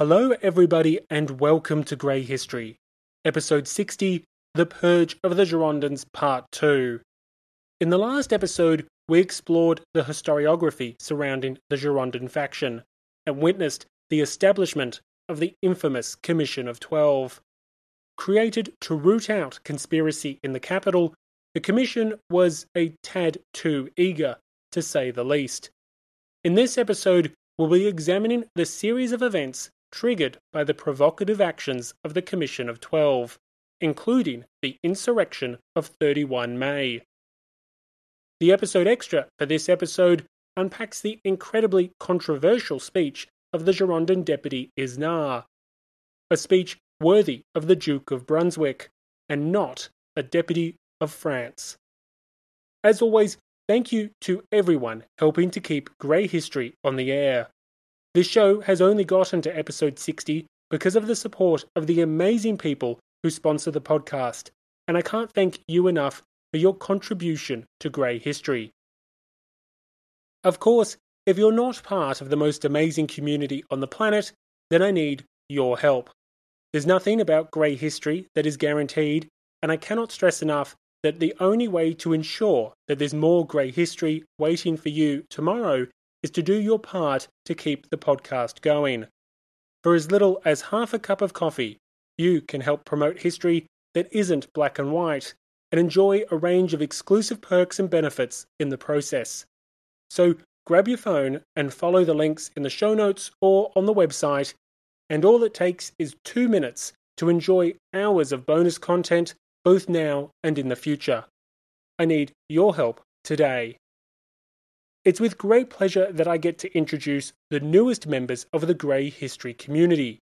Hello, everybody, and welcome to Grey History, Episode 60 The Purge of the Girondins, Part 2. In the last episode, we explored the historiography surrounding the Girondin faction and witnessed the establishment of the infamous Commission of Twelve. Created to root out conspiracy in the capital, the Commission was a tad too eager, to say the least. In this episode, we'll be examining the series of events triggered by the provocative actions of the Commission of Twelve, including the insurrection of 31 May. The episode extra for this episode unpacks the incredibly controversial speech of the Girondin deputy Isnard, a speech worthy of the Duke of Brunswick, and not a deputy of France. As always, thank you to everyone helping to keep Grey History on the air. This show has only gotten to episode 60 because of the support of the amazing people who sponsor the podcast, and I can't thank you enough for your contribution to Grey History. Of course, if you're not part of the most amazing community on the planet, then I need your help. There's nothing about grey history that is guaranteed, and I cannot stress enough that the only way to ensure that there's more grey history waiting for you tomorrow is to do your part to keep the podcast going. For as little as half a cup of coffee, you can help promote history that isn't black and white and enjoy a range of exclusive perks and benefits in the process. So grab your phone and follow the links in the show notes or on the website and all it takes is two minutes to enjoy hours of bonus content both now and in the future. I need your help today. It's with great pleasure that I get to introduce the newest members of the Grey History community.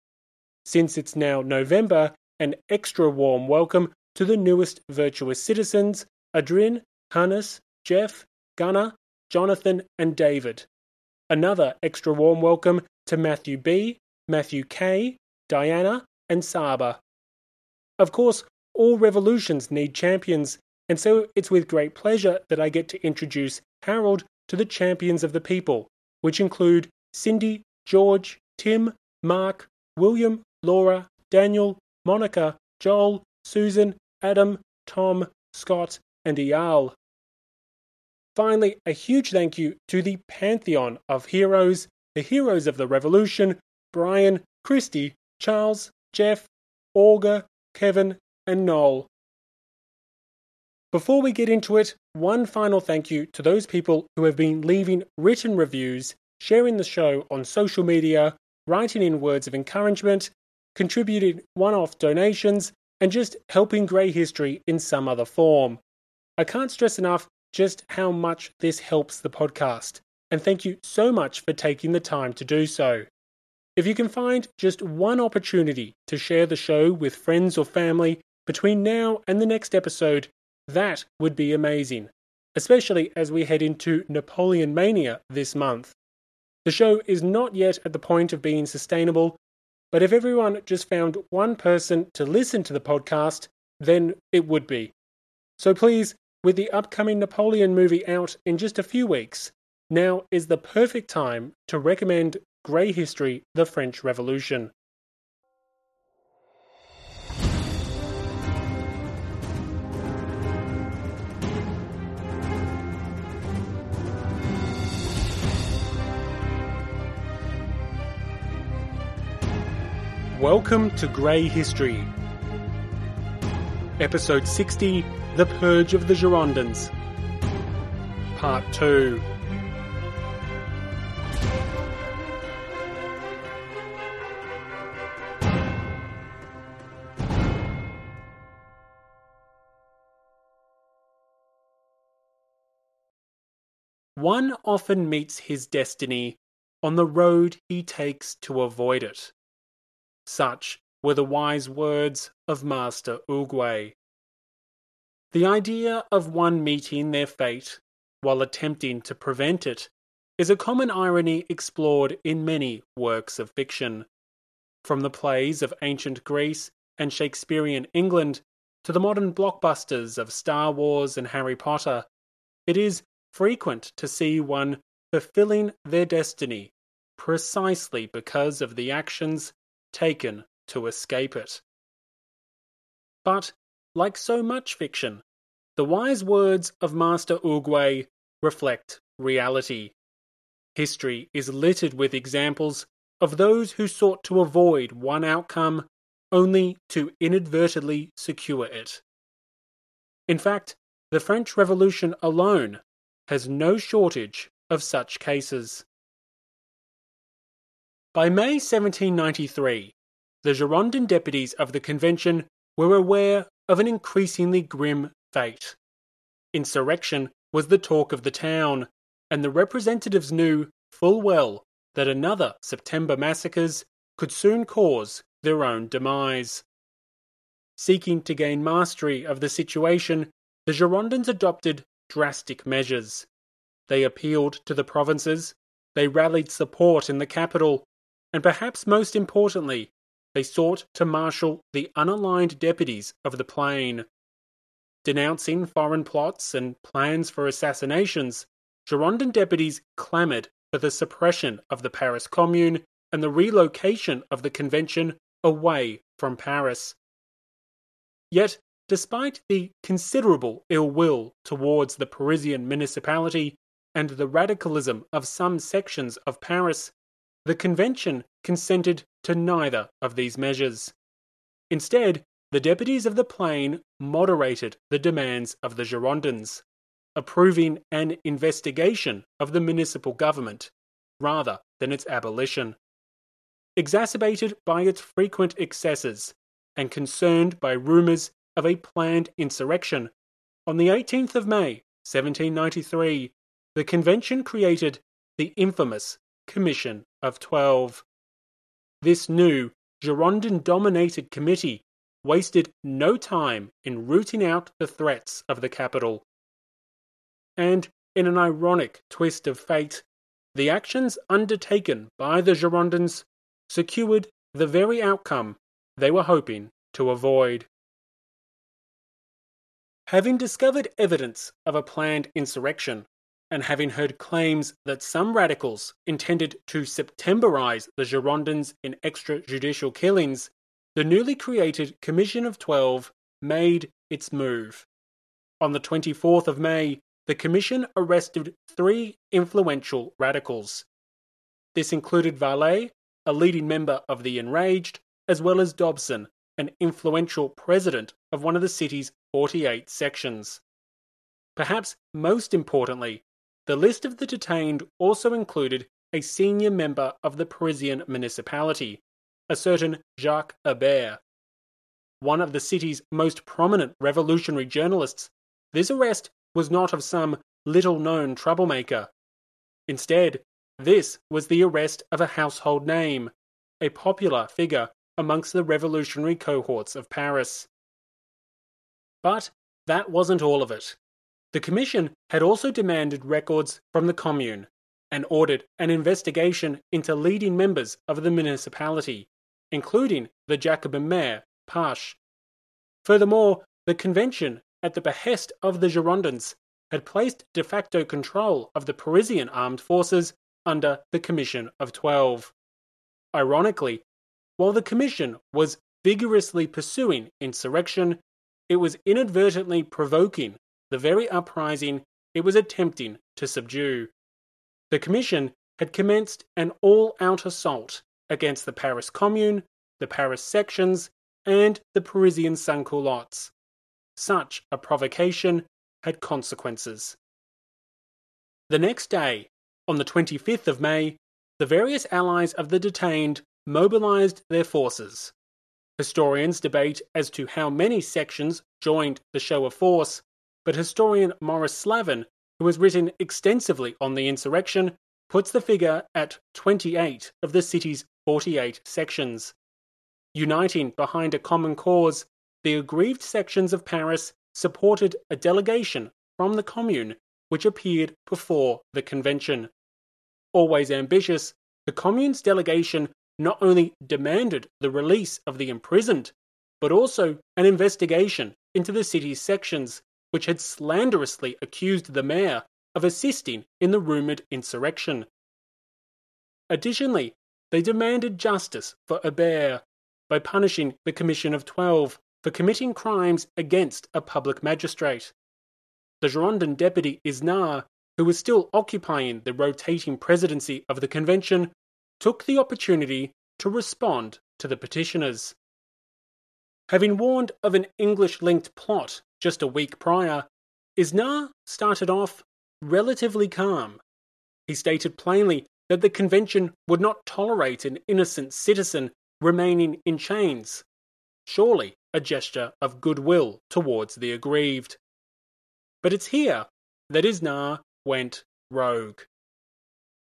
Since it's now November, an extra warm welcome to the newest virtuous citizens Adrin, Hannes, Jeff, Gunnar, Jonathan, and David. Another extra warm welcome to Matthew B., Matthew K., Diana, and Saba. Of course, all revolutions need champions, and so it's with great pleasure that I get to introduce Harold to the champions of the people, which include Cindy, George, Tim, Mark, William, Laura, Daniel, Monica, Joel, Susan, Adam, Tom, Scott, and Eyal. Finally, a huge thank you to the pantheon of heroes, the heroes of the revolution, Brian, Christy, Charles, Jeff, Olga, Kevin, and Noel. Before we get into it, one final thank you to those people who have been leaving written reviews, sharing the show on social media, writing in words of encouragement, contributing one off donations, and just helping Grey History in some other form. I can't stress enough just how much this helps the podcast, and thank you so much for taking the time to do so. If you can find just one opportunity to share the show with friends or family between now and the next episode, that would be amazing, especially as we head into Napoleon Mania this month. The show is not yet at the point of being sustainable, but if everyone just found one person to listen to the podcast, then it would be. So please, with the upcoming Napoleon movie out in just a few weeks, now is the perfect time to recommend Grey History The French Revolution. Welcome to Grey History. Episode 60 The Purge of the Girondins. Part 2. One often meets his destiny on the road he takes to avoid it. Such were the wise words of Master Oogway. The idea of one meeting their fate while attempting to prevent it is a common irony explored in many works of fiction. From the plays of ancient Greece and Shakespearean England to the modern blockbusters of Star Wars and Harry Potter, it is frequent to see one fulfilling their destiny precisely because of the actions taken to escape it. But, like so much fiction, the wise words of Master Oogway reflect reality. History is littered with examples of those who sought to avoid one outcome only to inadvertently secure it. In fact, the French Revolution alone has no shortage of such cases. By May 1793, the Girondin deputies of the Convention were aware of an increasingly grim fate. Insurrection was the talk of the town, and the representatives knew full well that another September massacres could soon cause their own demise. Seeking to gain mastery of the situation, the Girondins adopted drastic measures. They appealed to the provinces, they rallied support in the capital, and perhaps most importantly, they sought to marshal the unaligned deputies of the plain. Denouncing foreign plots and plans for assassinations, Girondin deputies clamoured for the suppression of the Paris Commune and the relocation of the convention away from Paris. Yet, despite the considerable ill will towards the Parisian municipality and the radicalism of some sections of Paris, the convention consented to neither of these measures. Instead, the deputies of the plain moderated the demands of the Girondins, approving an investigation of the municipal government rather than its abolition exacerbated by its frequent excesses and concerned by rumours of a planned insurrection, on the 18th of May, 1793, the convention created the infamous Commission of Twelve. This new Girondin dominated committee wasted no time in rooting out the threats of the capital. And in an ironic twist of fate, the actions undertaken by the Girondins secured the very outcome they were hoping to avoid. Having discovered evidence of a planned insurrection, and having heard claims that some radicals intended to Septemberize the Girondins in extrajudicial killings, the newly created Commission of Twelve made its move. On the 24th of May, the Commission arrested three influential radicals. This included Varlet, a leading member of the Enraged, as well as Dobsen, an influential president of one of the city's 48 sections. Perhaps most importantly, the list of the detained also included a senior member of the Parisian municipality, a certain Jacques Hebert. One of the city's most prominent revolutionary journalists, this arrest was not of some little known troublemaker. Instead, this was the arrest of a household name, a popular figure amongst the revolutionary cohorts of Paris. But that wasn't all of it. The Commission had also demanded records from the Commune and ordered an investigation into leading members of the municipality, including the Jacobin mayor, Pache. Furthermore, the Convention, at the behest of the Girondins, had placed de facto control of the Parisian armed forces under the Commission of Twelve. Ironically, while the Commission was vigorously pursuing insurrection, it was inadvertently provoking the very uprising it was attempting to subdue. The Commission had commenced an all out assault against the Paris Commune, the Paris sections, and the Parisian sans-culottes. Such a provocation had consequences. The next day, on the 25th of May, the various allies of the detained mobilized their forces. Historians debate as to how many sections joined the show of force, but historian Maurice Slavin, who has written extensively on the insurrection, puts the figure at 28 of the city's 48 sections. Uniting behind a common cause, the aggrieved sections of Paris supported a delegation from the Commune which appeared before the convention. Always ambitious, the Commune's delegation not only demanded the release of the imprisoned, but also an investigation into the city's sections which had slanderously accused the mayor of assisting in the rumoured insurrection. Additionally, they demanded justice for Hebert by punishing the Commission of Twelve for committing crimes against a public magistrate. The Girondin deputy Isnard, who was still occupying the rotating presidency of the convention, took the opportunity to respond to the petitioners. Having warned of an English linked plot just a week prior, Isnard started off relatively calm. He stated plainly that the convention would not tolerate an innocent citizen remaining in chains. Surely a gesture of goodwill towards the aggrieved. But it's here that Isnard went rogue.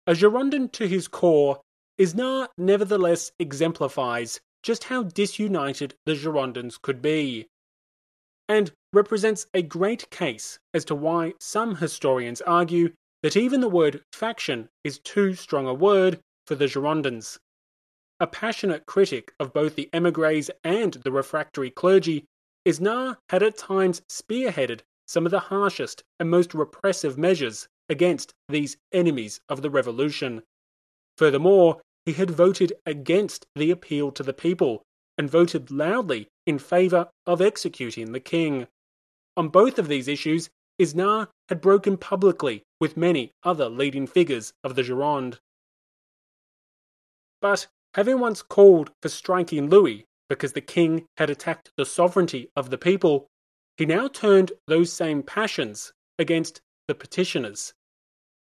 A Girondin to his core, Isnard nevertheless exemplifies just how disunited the Girondins could be, and represents a great case as to why some historians argue that even the word faction is too strong a word for the Girondins. A passionate critic of both the emigres and the refractory clergy, Isnard had at times spearheaded some of the harshest and most repressive measures against these enemies of the revolution. Furthermore, he had voted against the appeal to the people and voted loudly in favour of executing the king. On both of these issues, Isnard had broken publicly with many other leading figures of the Gironde. But having once called for striking Louis because the king had attacked the sovereignty of the people, he now turned those same passions against the petitioners.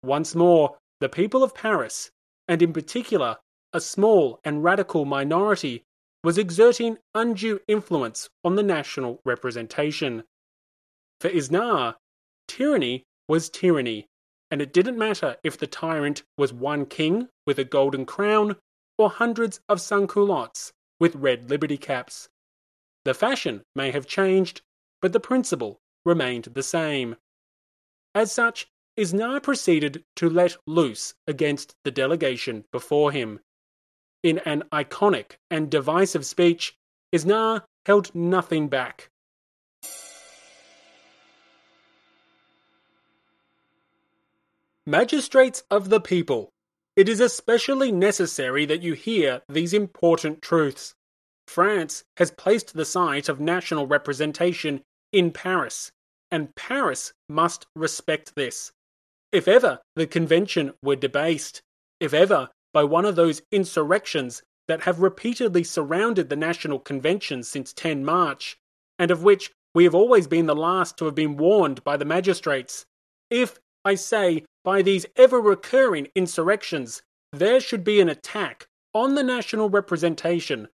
Once more, the people of Paris, and in particular a small and radical minority, was exerting undue influence on the national representation. For Isnard, tyranny was tyranny, and it didn't matter if the tyrant was one king with a golden crown or hundreds of sans-culottes with red liberty caps. The fashion may have changed, but the principle remained the same. As such, Isnard proceeded to let loose against the delegation before him. In an iconic and divisive speech, Isnard held nothing back. Magistrates of the people, it is especially necessary that you hear these important truths. France has placed the site of national representation in Paris, and Paris must respect this. If ever the convention were debased, if ever by one of those insurrections that have repeatedly surrounded the National Convention since 10 March, and of which we have always been the last to have been warned by the magistrates, if, I say, by these ever recurring insurrections, there should be an attack on the national representation,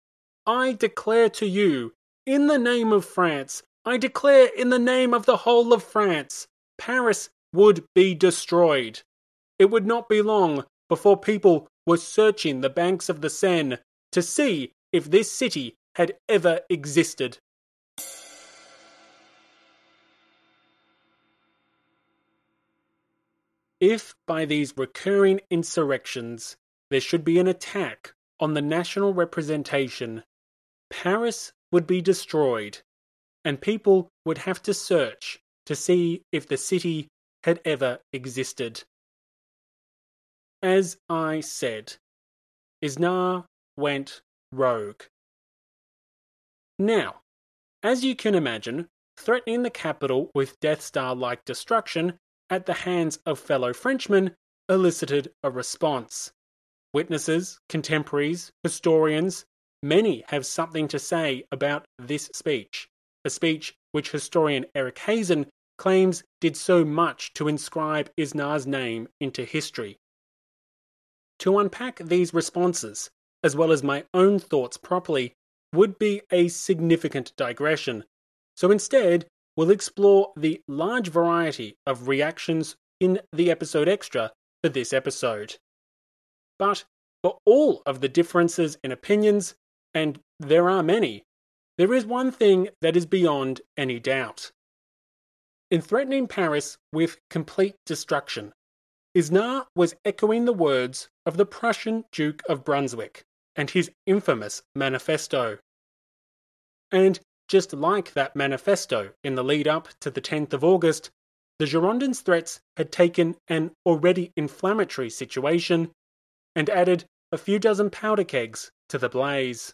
I declare to you, in the name of France, I declare in the name of the whole of France, Paris would be destroyed. It would not be long before people were searching the banks of the Seine to see if this city had ever existed. If by these recurring insurrections there should be an attack on the national representation, Paris would be destroyed, and people would have to search to see if the city had ever existed. As I said, Isnard went rogue. Now, as you can imagine, threatening the capital with Death Star like destruction at the hands of fellow Frenchmen elicited a response. Witnesses, contemporaries, historians, many have something to say about this speech, a speech which historian Eric Hazan claims did so much to inscribe Isnard's name into history. To unpack these responses, as well as my own thoughts properly, would be a significant digression, so instead, we'll explore the large variety of reactions in the episode extra for this episode. But for all of the differences in opinions, and there are many, there is one thing that is beyond any doubt. In threatening Paris with complete destruction, Isnard was echoing the words of the Prussian Duke of Brunswick and his infamous manifesto. And just like that manifesto in the lead up to the 10th of August, the Girondins' threats had taken an already inflammatory situation and added a few dozen powder kegs to the blaze.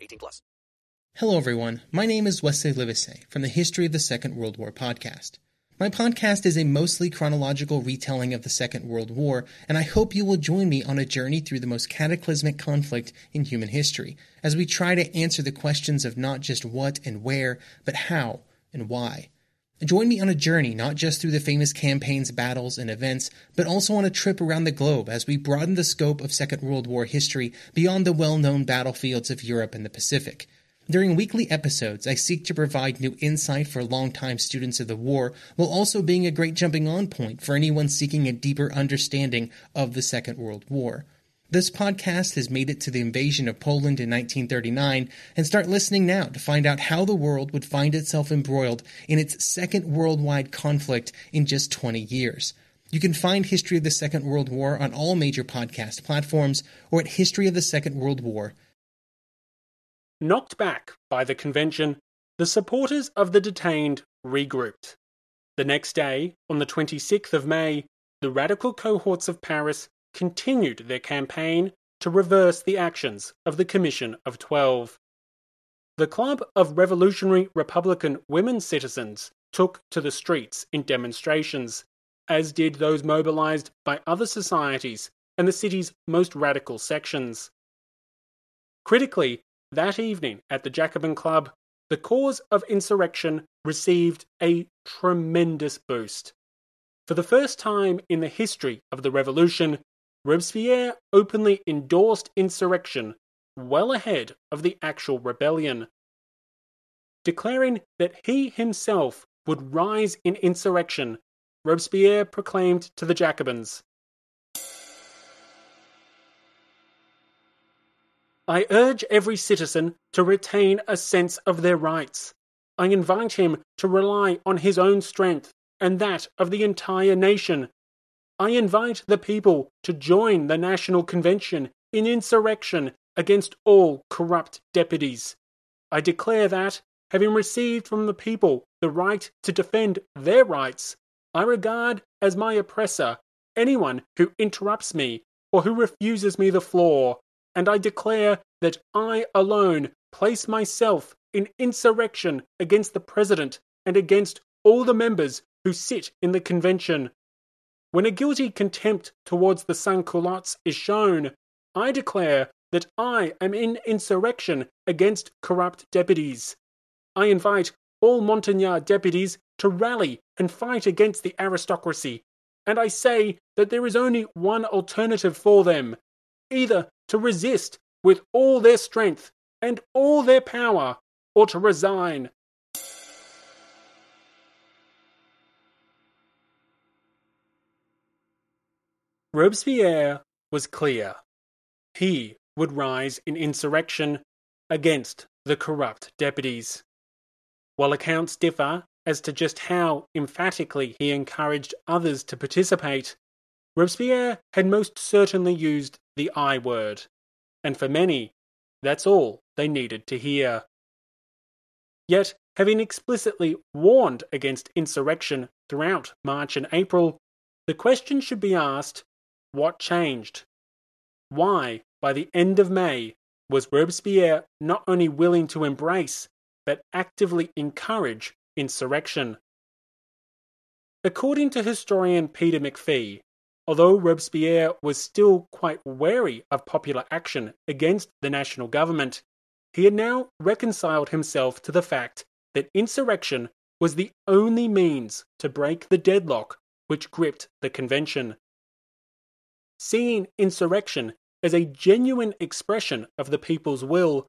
18 plus. Hello, everyone. My name is Wesley Livesey from the History of the Second World War podcast. My podcast is a mostly chronological retelling of the Second World War, and I hope you will join me on a journey through the most cataclysmic conflict in human history as we try to answer the questions of not just what and where, but how and why. Join me on a journey not just through the famous campaigns, battles, and events, but also on a trip around the globe as we broaden the scope of Second World War history beyond the well known battlefields of Europe and the Pacific. During weekly episodes, I seek to provide new insight for longtime students of the war, while also being a great jumping on point for anyone seeking a deeper understanding of the Second World War. This podcast has made it to the invasion of Poland in 1939 and start listening now to find out how the world would find itself embroiled in its second worldwide conflict in just 20 years. You can find History of the Second World War on all major podcast platforms or at historyofthesecondworldwar. Knocked back by the convention, the supporters of the detained regrouped. The next day, on the 26th of May, the radical cohorts of Paris continued their campaign to reverse the actions of the Commission of Twelve. The Club of Revolutionary Republican Women Citizens took to the streets in demonstrations, as did those mobilized by other societies and the city's most radical sections. Critically, that evening at the Jacobin Club, the cause of insurrection received a tremendous boost. For the first time in the history of the revolution, Robespierre openly endorsed insurrection well ahead of the actual rebellion, declaring that he himself would rise in insurrection. Robespierre proclaimed to the Jacobins I urge every citizen to retain a sense of their rights. I invite him to rely on his own strength and that of the entire nation I invite the people to join the National Convention in insurrection against all corrupt deputies. I declare that, having received from the people the right to defend their rights, I regard as my oppressor anyone who interrupts me or who refuses me the floor, and I declare that I alone place myself in insurrection against the President and against all the members who sit in the convention. When a guilty contempt towards the sans-culottes is shown, I declare that I am in insurrection against corrupt deputies. I invite all Montagnard deputies to rally and fight against the aristocracy, and I say that there is only one alternative for them either to resist with all their strength and all their power, or to resign. Robespierre was clear. He would rise in insurrection against the corrupt deputies. While accounts differ as to just how emphatically he encouraged others to participate, Robespierre had most certainly used the I word, and for many, that's all they needed to hear. Yet, having explicitly warned against insurrection throughout March and April, the question should be asked what changed? Why, by the end of May, was Robespierre not only willing to embrace, but actively encourage insurrection? According to historian Peter McPhee, although Robespierre was still quite wary of popular action against the national government, he had now reconciled himself to the fact that insurrection was the only means to break the deadlock which gripped the convention. Seeing insurrection as a genuine expression of the people's will,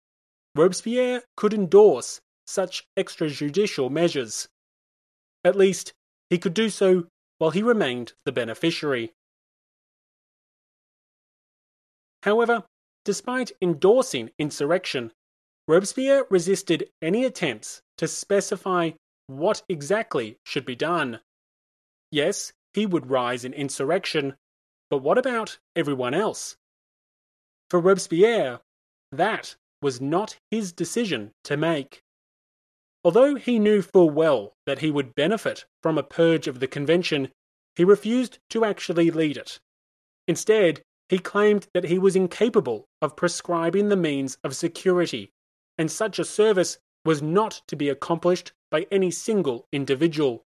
Robespierre could endorse such extrajudicial measures. At least, he could do so while he remained the beneficiary. However, despite endorsing insurrection, Robespierre resisted any attempts to specify what exactly should be done. Yes, he would rise in insurrection, but what about everyone else? For Robespierre, that was not his decision to make. Although he knew full well that he would benefit from a purge of the convention, he refused to actually lead it. Instead, he claimed that he was incapable of prescribing the means of security, and such a service was not to be accomplished by any single individual.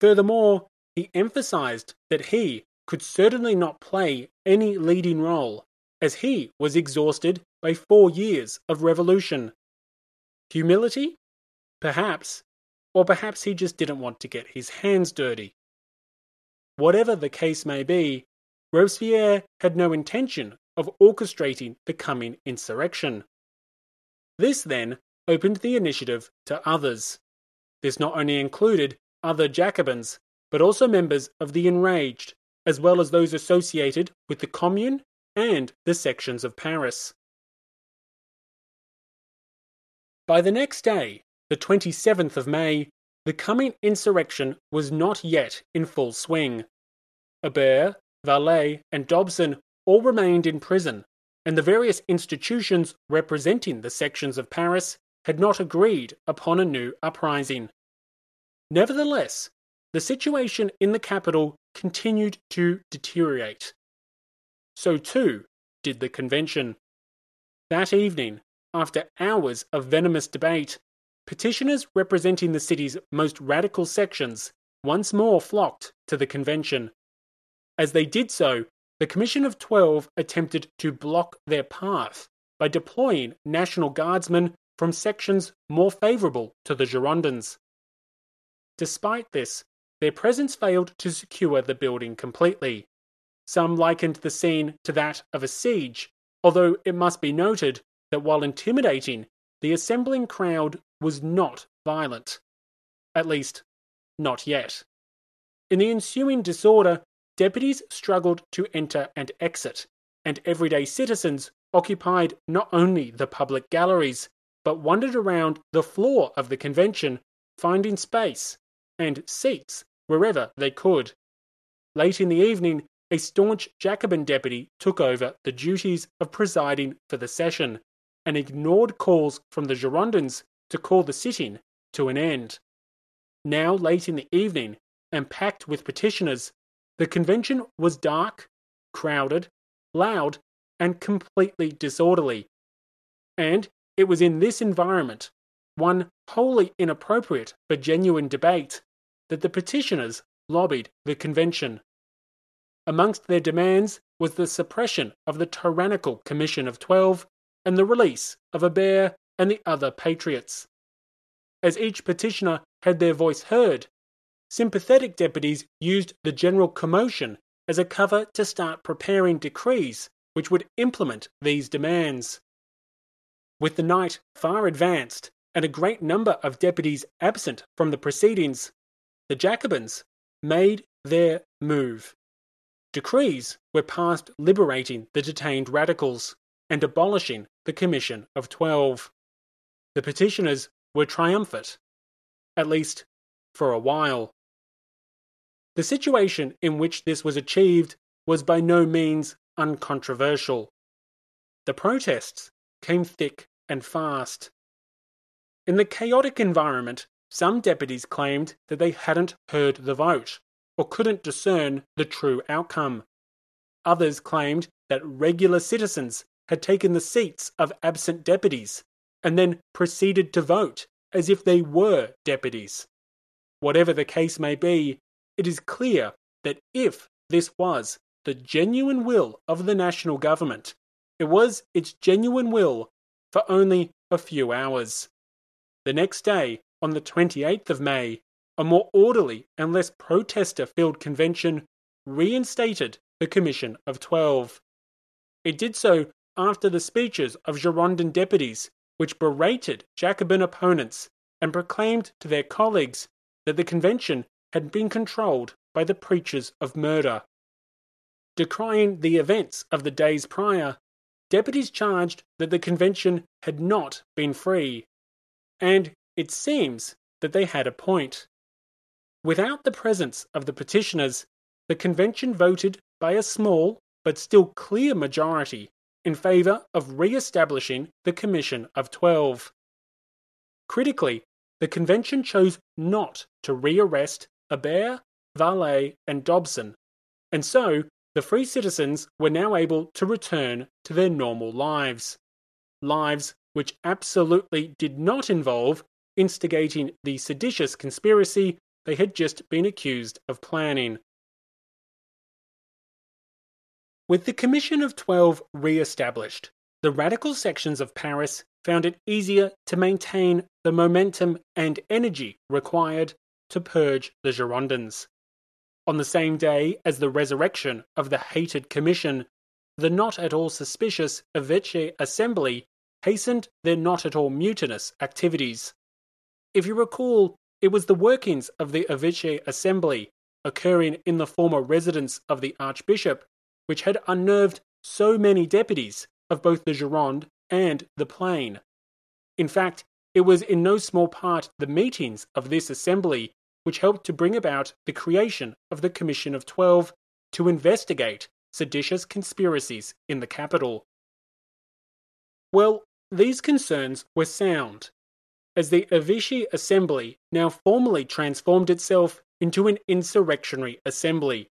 Furthermore, he emphasized that he could certainly not play any leading role, as he was exhausted by four years of revolution. Humility? Perhaps. Or perhaps he just didn't want to get his hands dirty. Whatever the case may be, Robespierre had no intention of orchestrating the coming insurrection. This, then, opened the initiative to others. This not only included other Jacobins, but also members of the Enraged, as well as those associated with the Commune and the sections of Paris. By the next day, the 27th of May, the coming insurrection was not yet in full swing. Hebert, Varlet, and Dobsen all remained in prison, and the various institutions representing the sections of Paris had not agreed upon a new uprising. Nevertheless, the situation in the capital continued to deteriorate. So too did the convention. That evening, after hours of venomous debate, petitioners representing the city's most radical sections once more flocked to the convention. As they did so, the Commission of Twelve attempted to block their path by deploying National Guardsmen from sections more favourable to the Girondins. Despite this, their presence failed to secure the building completely. Some likened the scene to that of a siege, although it must be noted that while intimidating, the assembling crowd was not violent. At least, not yet. In the ensuing disorder, deputies struggled to enter and exit, and everyday citizens occupied not only the public galleries, but wandered around the floor of the convention, finding space and seats wherever they could. Late in the evening, a staunch Jacobin deputy took over the duties of presiding for the session and ignored calls from the Girondins to call the sitting to an end. Now late in the evening and packed with petitioners, the convention was dark, crowded, loud, and completely disorderly. And it was in this environment, one wholly inappropriate for genuine debate, that the petitioners lobbied the convention. Amongst their demands was the suppression of the tyrannical Commission of Twelve and the release of Hebert and the other patriots. As each petitioner had their voice heard, sympathetic deputies used the general commotion as a cover to start preparing decrees which would implement these demands. With the night far advanced and a great number of deputies absent from the proceedings, the Jacobins made their move. Decrees were passed liberating the detained radicals and abolishing the Commission of Twelve. The petitioners were triumphant, at least for a while. The situation in which this was achieved was by no means uncontroversial. The protests came thick and fast. In the chaotic environment, some deputies claimed that they hadn't heard the vote or couldn't discern the true outcome. Others claimed that regular citizens had taken the seats of absent deputies and then proceeded to vote as if they were deputies. Whatever the case may be, it is clear that if this was the genuine will of the national government. It was its genuine will for only a few hours. The next day, on the 28th of May, a more orderly and less protester filled convention reinstated the Commission of Twelve. It did so after the speeches of Girondin deputies, which berated Jacobin opponents and proclaimed to their colleagues that the convention had been controlled by the preachers of murder. Decrying the events of the days prior, deputies charged that the convention had not been free, and it seems that they had a point. Without the presence of the petitioners, the convention voted by a small but still clear majority in favour of re establishing the Commission of Twelve. Critically, the convention chose not to re arrest Hebert, Varlet, and Dobsen, and so the free citizens were now able to return to their normal lives. Lives which absolutely did not involve instigating the seditious conspiracy they had just been accused of planning. With the Commission of Twelve re established, the radical sections of Paris found it easier to maintain the momentum and energy required to purge the Girondins. On the same day as the resurrection of the hated Commission, the not at all suspicious Évêché Assembly hastened their not at all mutinous activities. If you recall, it was the workings of the Évêché Assembly, occurring in the former residence of the Archbishop, which had unnerved so many deputies of both the Gironde and the Plain. In fact, it was in no small part the meetings of this assembly which helped to bring about the creation of the Commission of Twelve to investigate seditious conspiracies in the capital. Well, these concerns were sound, as the Évêché Assembly now formally transformed itself into an insurrectionary assembly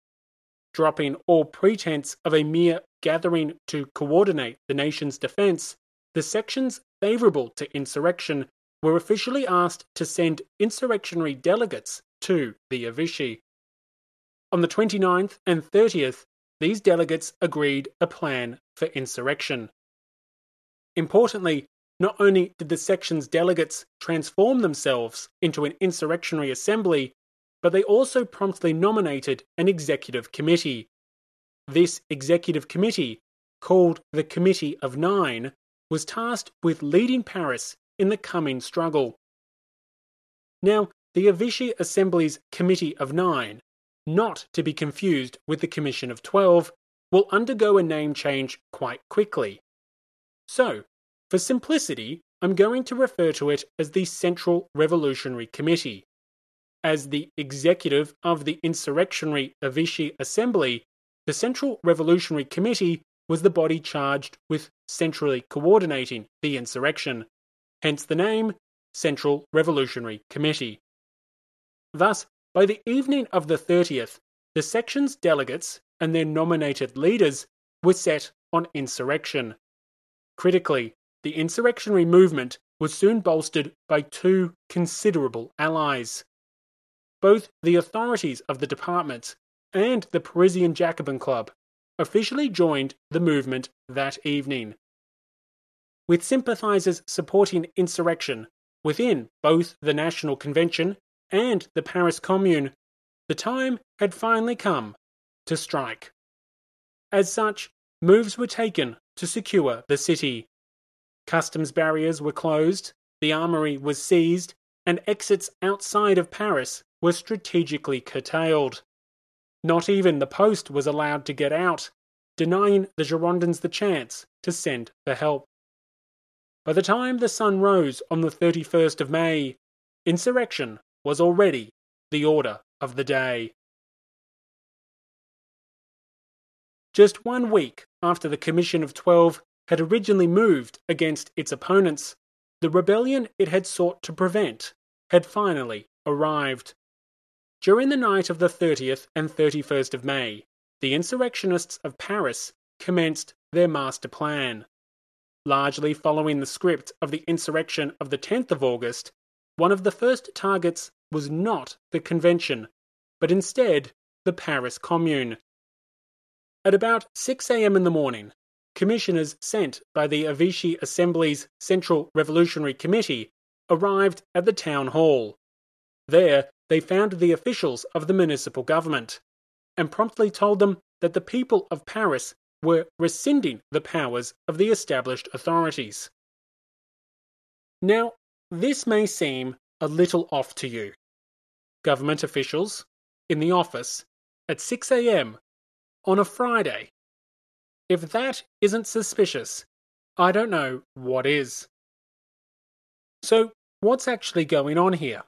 dropping all pretense of a mere gathering to coordinate the nation's defense, the sections favorable to insurrection were officially asked to send insurrectionary delegates to the Évêché. On the 29th and 30th, these delegates agreed a plan for insurrection. Importantly, not only did the section's delegates transform themselves into an insurrectionary assembly, but they also promptly nominated an executive committee. This executive committee, called the Committee of Nine, was tasked with leading Paris in the coming struggle. Now, the Évêché Assembly's Committee of Nine, not to be confused with the Commission of Twelve, will undergo a name change quite quickly. So, for simplicity, I'm going to refer to it as the Central Revolutionary Committee as the executive of the insurrectionary Évêché Assembly, the Central Revolutionary Committee was the body charged with centrally coordinating the insurrection, hence the name Central Revolutionary Committee. Thus, by the evening of the 30th, the section's delegates and their nominated leaders were set on insurrection. Critically, the insurrectionary movement was soon bolstered by two considerable allies both the authorities of the department and the Parisian Jacobin Club officially joined the movement that evening. With sympathizers supporting insurrection within both the National Convention and the Paris Commune, the time had finally come to strike. As such, moves were taken to secure the city. Customs barriers were closed, the armory was seized, and exits outside of Paris were strategically curtailed. Not even the post was allowed to get out, denying the Girondins the chance to send for help. By the time the sun rose on the 31st of May, insurrection was already the order of the day. Just one week after the Commission of Twelve had originally moved against its opponents, the rebellion it had sought to prevent had finally arrived. During the night of the 30th and 31st of May, the insurrectionists of Paris commenced their master plan. Largely following the script of the insurrection of the 10th of August, one of the first targets was not the convention, but instead the Paris Commune, At about 6 a.m. in the morning, commissioners sent by the Évêché Assembly's Central Revolutionary Committee arrived at the town hall. There, they found the officials of the municipal government and promptly told them that the people of Paris were rescinding the powers of the established authorities. Now, this may seem a little off to you. Government officials in the office at 6 a.m. on a Friday. If that isn't suspicious, I don't know what is. So, what's actually going on here?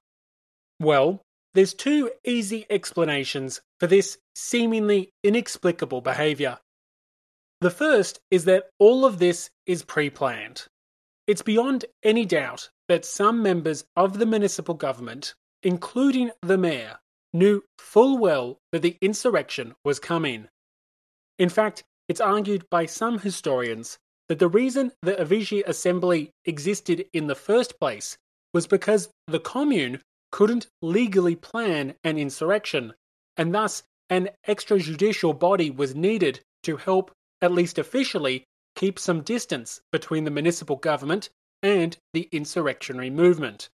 Well, there's two easy explanations for this seemingly inexplicable behavior. The first is that all of this is pre planned. It's beyond any doubt that some members of the municipal government, including the mayor, knew full well that the insurrection was coming. In fact, it's argued by some historians that the reason the Évêché Assembly existed in the first place was because the Commune couldn't legally plan an insurrection, and thus an extrajudicial body was needed to help, at least officially, keep some distance between the municipal government and the insurrectionary movement.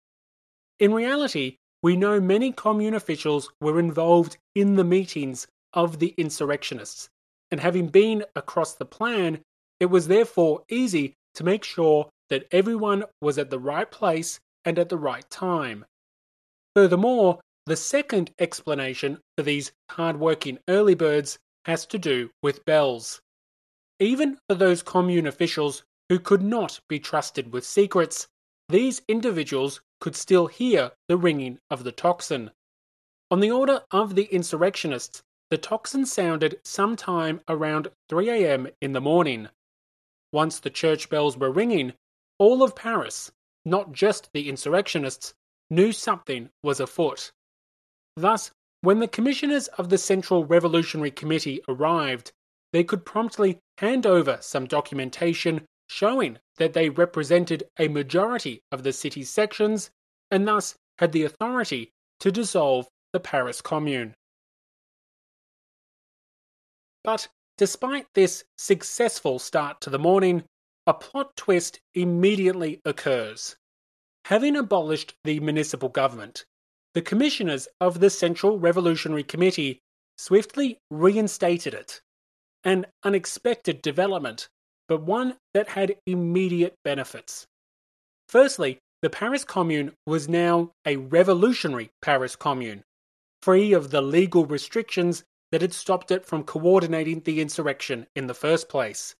In reality, we know many commune officials were involved in the meetings of the insurrectionists, and having been across the plan, it was therefore easy to make sure that everyone was at the right place and at the right time. Furthermore, the second explanation for these hard-working early birds has to do with bells. Even for those commune officials who could not be trusted with secrets, these individuals could still hear the ringing of the tocsin. On the order of the insurrectionists, the tocsin sounded sometime around 3 a.m. in the morning. Once the church bells were ringing, all of Paris, not just the insurrectionists, knew something was afoot. Thus, when the commissioners of the Central Revolutionary Committee arrived, they could promptly hand over some documentation showing that they represented a majority of the city's sections and thus had the authority to dissolve the Paris Commune. But despite this successful start to the morning, a plot twist immediately occurs. Having abolished the municipal government, the commissioners of the Central Revolutionary Committee swiftly reinstated it. An unexpected development but one that had immediate benefits. Firstly, the Paris Commune was now a revolutionary Paris Commune, free of the legal restrictions that had stopped it from coordinating the insurrection in the first place.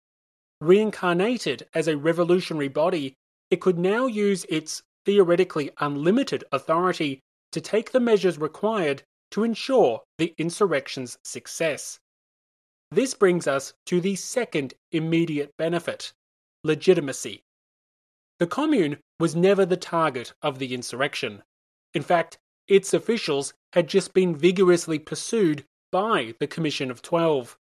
Reincarnated as a revolutionary body, it could now use its theoretically unlimited authority to take the measures required to ensure the insurrection's success. This brings us to the second immediate benefit legitimacy. The Commune was never the target of the insurrection. In fact, its officials had just been vigorously pursued by the Commission of Twelve.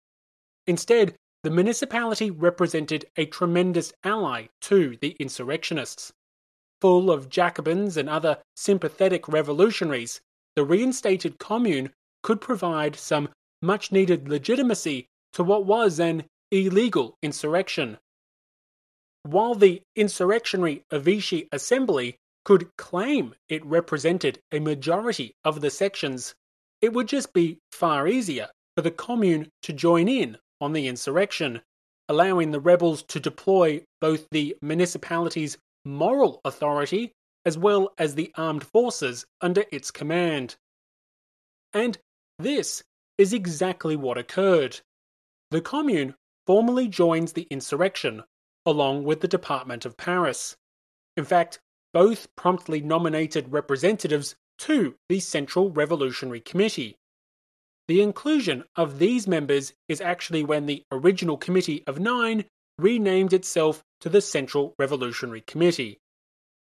Instead, the municipality represented a tremendous ally to the insurrectionists. Full of Jacobins and other sympathetic revolutionaries, the reinstated Commune could provide some much needed legitimacy to what was an illegal insurrection. While the insurrectionary Évêché Assembly could claim it represented a majority of the sections, it would just be far easier for the Commune to join in on the insurrection, allowing the rebels to deploy both the municipality's moral authority as well as the armed forces under its command. And this is exactly what occurred the Commune formally joins the insurrection, along with the Department of Paris. In fact, both promptly nominated representatives to the Central Revolutionary Committee. The inclusion of these members is actually when the original Committee of Nine renamed itself to the Central Revolutionary Committee.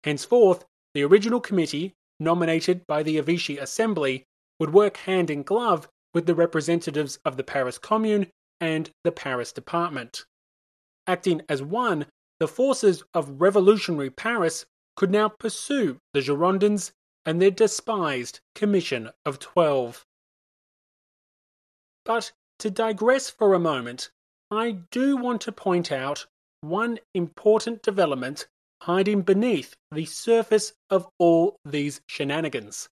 Henceforth, the original committee, nominated by the Évêché Assembly, would work hand in glove with the representatives of the Paris Commune and the Paris Department. Acting as one, the forces of revolutionary Paris could now pursue the Girondins and their despised Commission of Twelve. But to digress for a moment, I do want to point out one important development hiding beneath the surface of all these shenanigans.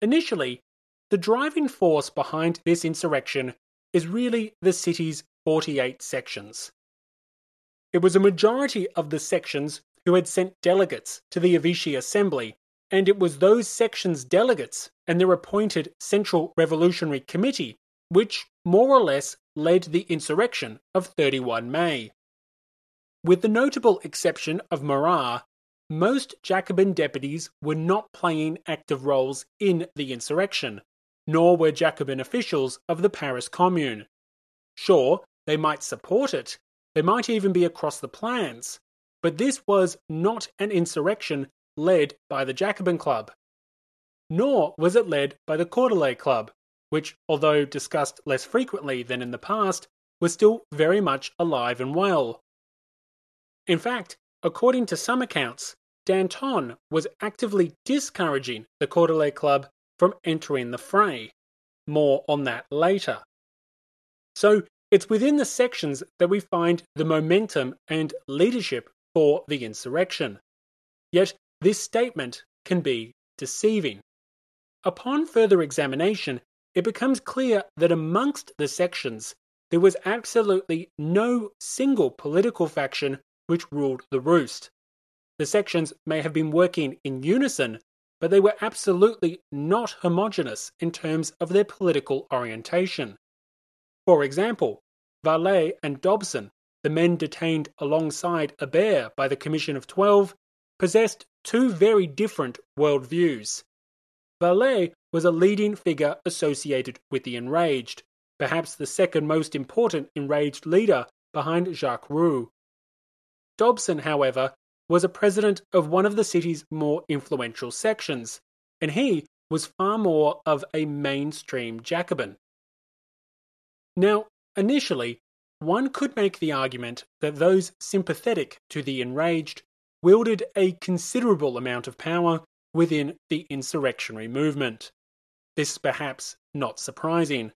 Initially, the driving force behind this insurrection is really the city's 48 sections. It was a majority of the sections who had sent delegates to the Évêché Assembly, and it was those sections' delegates and their appointed Central Revolutionary Committee which more or less led the insurrection of 31 May. With the notable exception of Marat, most Jacobin deputies were not playing active roles in the insurrection, nor were Jacobin officials of the Paris Commune. Sure, they might support it, they might even be across the plans, but this was not an insurrection led by the Jacobin Club. Nor was it led by the Cordelier Club, which, although discussed less frequently than in the past, was still very much alive and well. In fact, according to some accounts, Danton was actively discouraging the Cordelier Club from entering the fray. More on that later. So, it's within the sections that we find the momentum and leadership for the insurrection. Yet, this statement can be deceiving. Upon further examination, it becomes clear that amongst the sections, there was absolutely no single political faction which ruled the roost. The sections may have been working in unison, but they were absolutely not homogenous in terms of their political orientation. For example, Varlet and Dobsen, the men detained alongside Hébert by the Commission of Twelve, possessed two very different worldviews. Varlet was a leading figure associated with the enraged, perhaps the second most important enraged leader behind Jacques Roux. Dobsen, however, was a president of one of the city's more influential sections, and he was far more of a mainstream Jacobin. Now, initially, one could make the argument that those sympathetic to the enraged wielded a considerable amount of power within the insurrectionary movement. This is perhaps not surprising.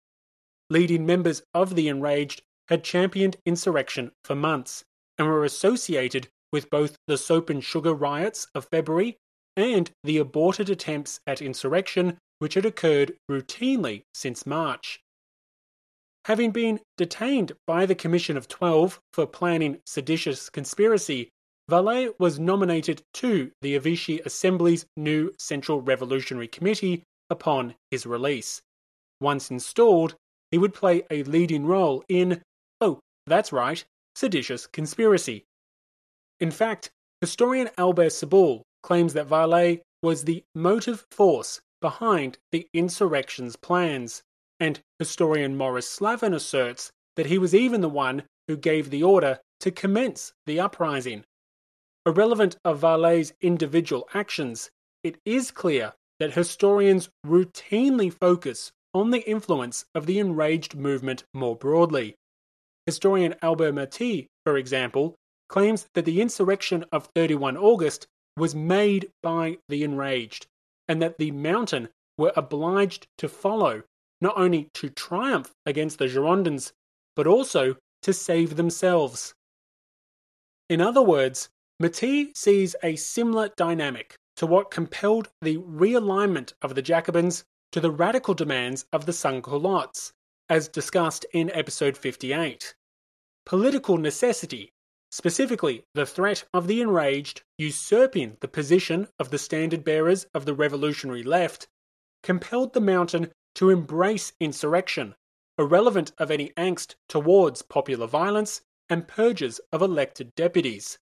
Leading members of the enraged had championed insurrection for months and were associated with both the soap and sugar riots of February and the aborted attempts at insurrection which had occurred routinely since March. Having been detained by the Commission of Twelve for planning seditious conspiracy, Varlet was nominated to the Évêché Assembly's new Central Revolutionary Committee upon his release. Once installed, he would play a leading role in, oh, that's right, seditious conspiracy. In fact, historian Albert Soboul claims that Varlet was the motive force behind the insurrection's plans, and historian Morris Slavin asserts that he was even the one who gave the order to commence the uprising. Irrelevant of Varlet's individual actions, it is clear that historians routinely focus on the influence of the enraged movement more broadly. Historian Albert Mathiez, for example, claims that the insurrection of 31 August was made by the enraged, and that the Mountain were obliged to follow, not only to triumph against the Girondins, but also to save themselves. In other words, Mathiez sees a similar dynamic to what compelled the realignment of the Jacobins to the radical demands of the sans-culottes, as discussed in episode 58. Political necessity, specifically the threat of the enraged usurping the position of the standard bearers of the revolutionary left, compelled the mountain to embrace insurrection, irrelevant of any angst towards popular violence and purges of elected deputies.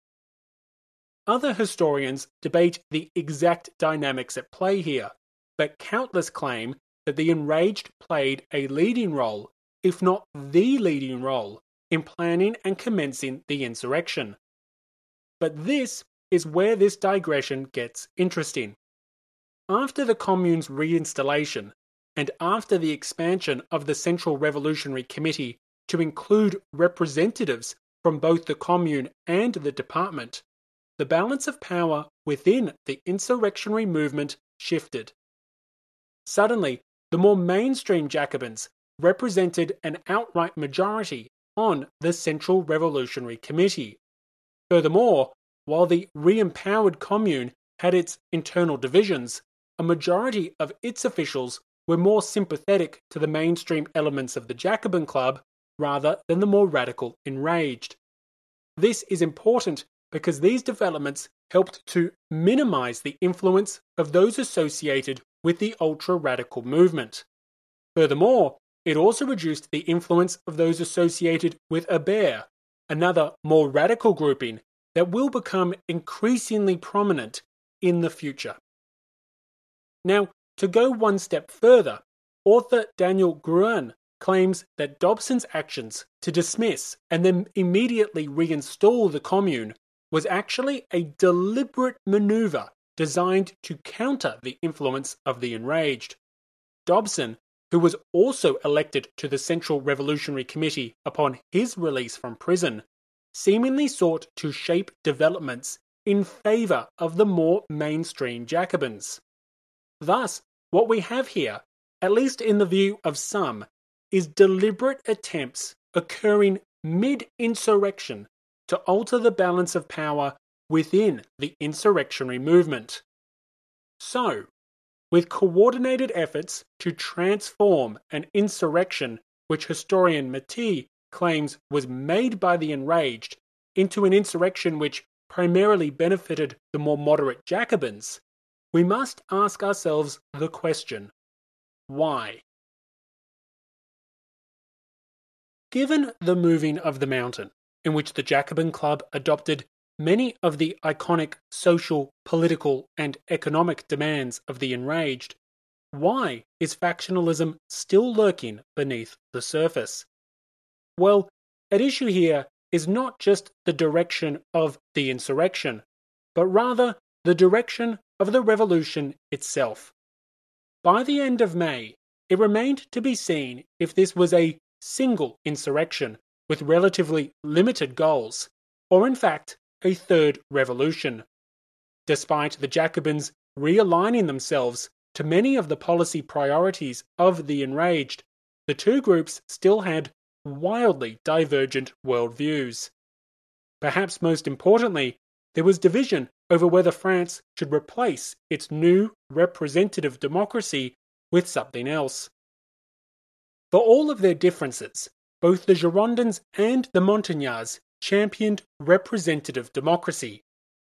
Other historians debate the exact dynamics at play here, but countless claim that the enraged played a leading role, if not the leading role, in planning and commencing the insurrection. But this is where this digression gets interesting. After the Commune's reinstallation, and after the expansion of the Central Revolutionary Committee to include representatives from both the Commune and the department, the balance of power within the insurrectionary movement shifted. Suddenly, the more mainstream Jacobins, represented an outright majority on the Central Revolutionary Committee. Furthermore, while the re empowered Commune had its internal divisions, a majority of its officials were more sympathetic to the mainstream elements of the Jacobin Club rather than the more radical enraged. This is important because these developments helped to minimize the influence of those associated with the ultra radical movement. Furthermore, it also reduced the influence of those associated with Hébert, another more radical grouping that will become increasingly prominent in the future. Now, to go one step further, author Daniel Guérin claims that Dobsen's actions to dismiss and then immediately reinstall the commune was actually a deliberate maneuver designed to counter the influence of the enraged. Dobsen, who was also elected to the Central Revolutionary Committee upon his release from prison, seemingly sought to shape developments in favour of the more mainstream Jacobins. Thus, what we have here, at least in the view of some, is deliberate attempts occurring mid insurrection to alter the balance of power within the insurrectionary movement. So, with coordinated efforts to transform an insurrection which historian Mathiez claims was made by the enraged into an insurrection which primarily benefited the more moderate Jacobins, we must ask ourselves the question why? Given the moving of the mountain, in which the Jacobin Club adopted many of the iconic social, political, and economic demands of the enraged, why is factionalism still lurking beneath the surface? Well, at issue here is not just the direction of the insurrection, but rather the direction of the revolution itself. By the end of May, it remained to be seen if this was a single insurrection with relatively limited goals, or in fact a third revolution. Despite the Jacobins realigning themselves to many of the policy priorities of the enraged, the two groups still had wildly divergent worldviews. Perhaps most importantly, there was division over whether France should replace its new representative democracy with something else. For all of their differences, both the Girondins and the Montagnards championed representative democracy.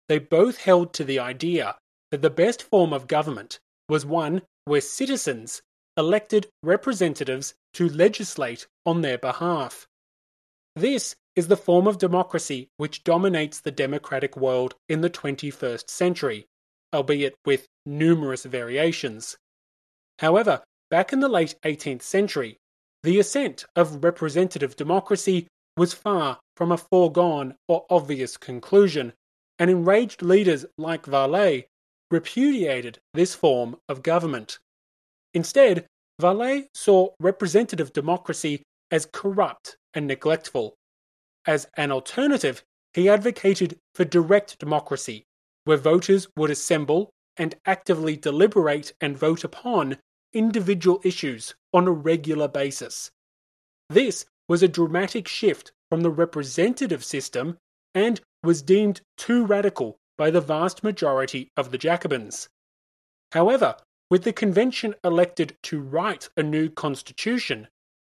They both held to the idea that the best form of government was one where citizens elected representatives to legislate on their behalf. This is the form of democracy which dominates the democratic world in the 21st century, albeit with numerous variations. However, back in the late 18th century, the ascent of representative democracy was far from a foregone or obvious conclusion, and enraged leaders like Varlet repudiated this form of government. Instead, Varlet saw representative democracy as corrupt and neglectful. As an alternative, he advocated for direct democracy, where voters would assemble and actively deliberate and vote upon individual issues on a regular basis. This was a dramatic shift from the representative system and was deemed too radical by the vast majority of the Jacobins. However, with the convention elected to write a new constitution,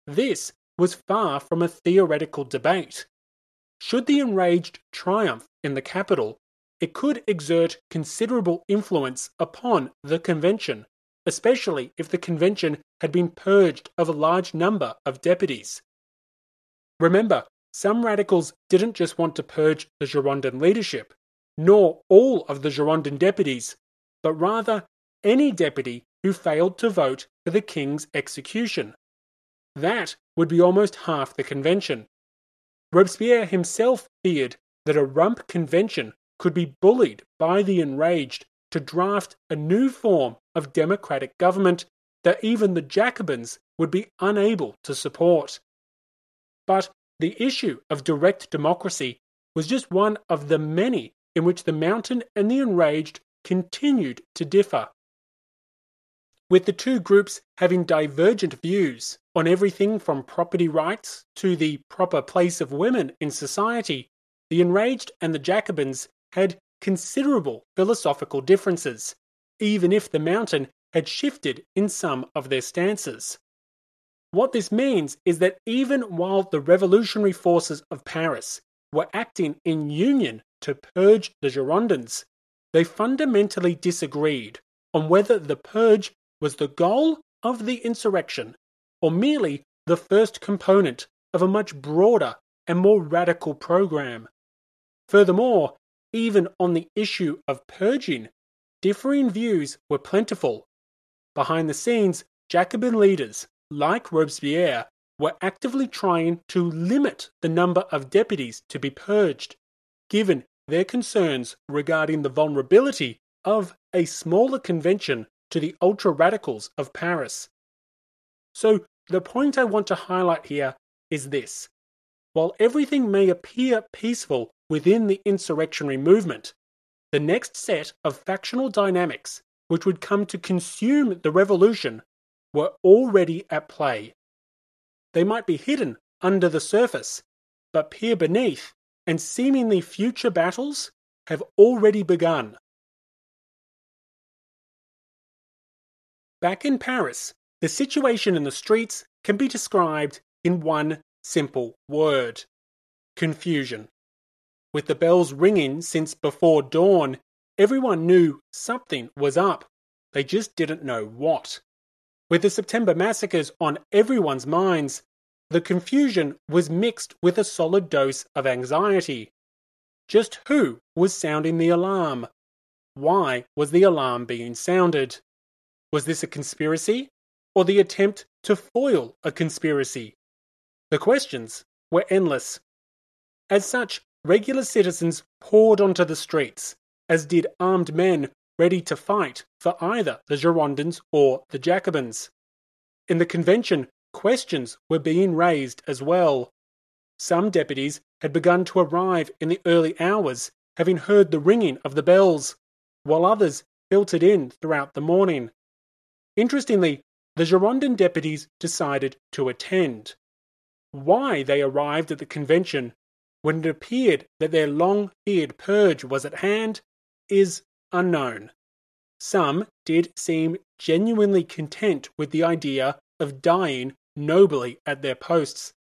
this was far from a theoretical debate. Should the enraged triumph in the capital, it could exert considerable influence upon the convention, especially if the convention had been purged of a large number of deputies. Remember, some radicals didn't just want to purge the Girondin leadership, nor all of the Girondin deputies, but rather any deputy who failed to vote for the king's execution. That would be almost half the convention. Robespierre himself feared that a rump convention could be bullied by the enraged to draft a new form of democratic government that even the Jacobins would be unable to support. But the issue of direct democracy was just one of the many in which the mountain and the enraged continued to differ. With the two groups having divergent views, on everything from property rights to the proper place of women in society, the enraged and the Jacobins had considerable philosophical differences, even if the mountain had shifted in some of their stances. What this means is that even while the revolutionary forces of Paris were acting in union to purge the Girondins, they fundamentally disagreed on whether the purge was the goal of the insurrection or merely the first component of a much broader and more radical program. Furthermore, even on the issue of purging, differing views were plentiful. Behind the scenes, Jacobin leaders, like Robespierre, were actively trying to limit the number of deputies to be purged, given their concerns regarding the vulnerability of a smaller convention to the ultra radicals of Paris. So, the point I want to highlight here is this. While everything may appear peaceful within the insurrectionary movement, the next set of factional dynamics which would come to consume the revolution were already at play. They might be hidden under the surface, but peer beneath, and seemingly future battles have already begun. Back in Paris, the situation in the streets can be described in one simple word confusion. With the bells ringing since before dawn, everyone knew something was up. They just didn't know what. With the September massacres on everyone's minds, the confusion was mixed with a solid dose of anxiety. Just who was sounding the alarm? Why was the alarm being sounded? Was this a conspiracy or the attempt to foil a conspiracy? The questions were endless. As such, regular citizens poured onto the streets, as did armed men ready to fight for either the Girondins or the Jacobins. In the convention, questions were being raised as well. Some deputies had begun to arrive in the early hours, having heard the ringing of the bells, while others filtered in throughout the morning. Interestingly, the Girondin deputies decided to attend. Why they arrived at the convention when it appeared that their long feared purge was at hand is unknown. Some did seem genuinely content with the idea of dying nobly at their posts.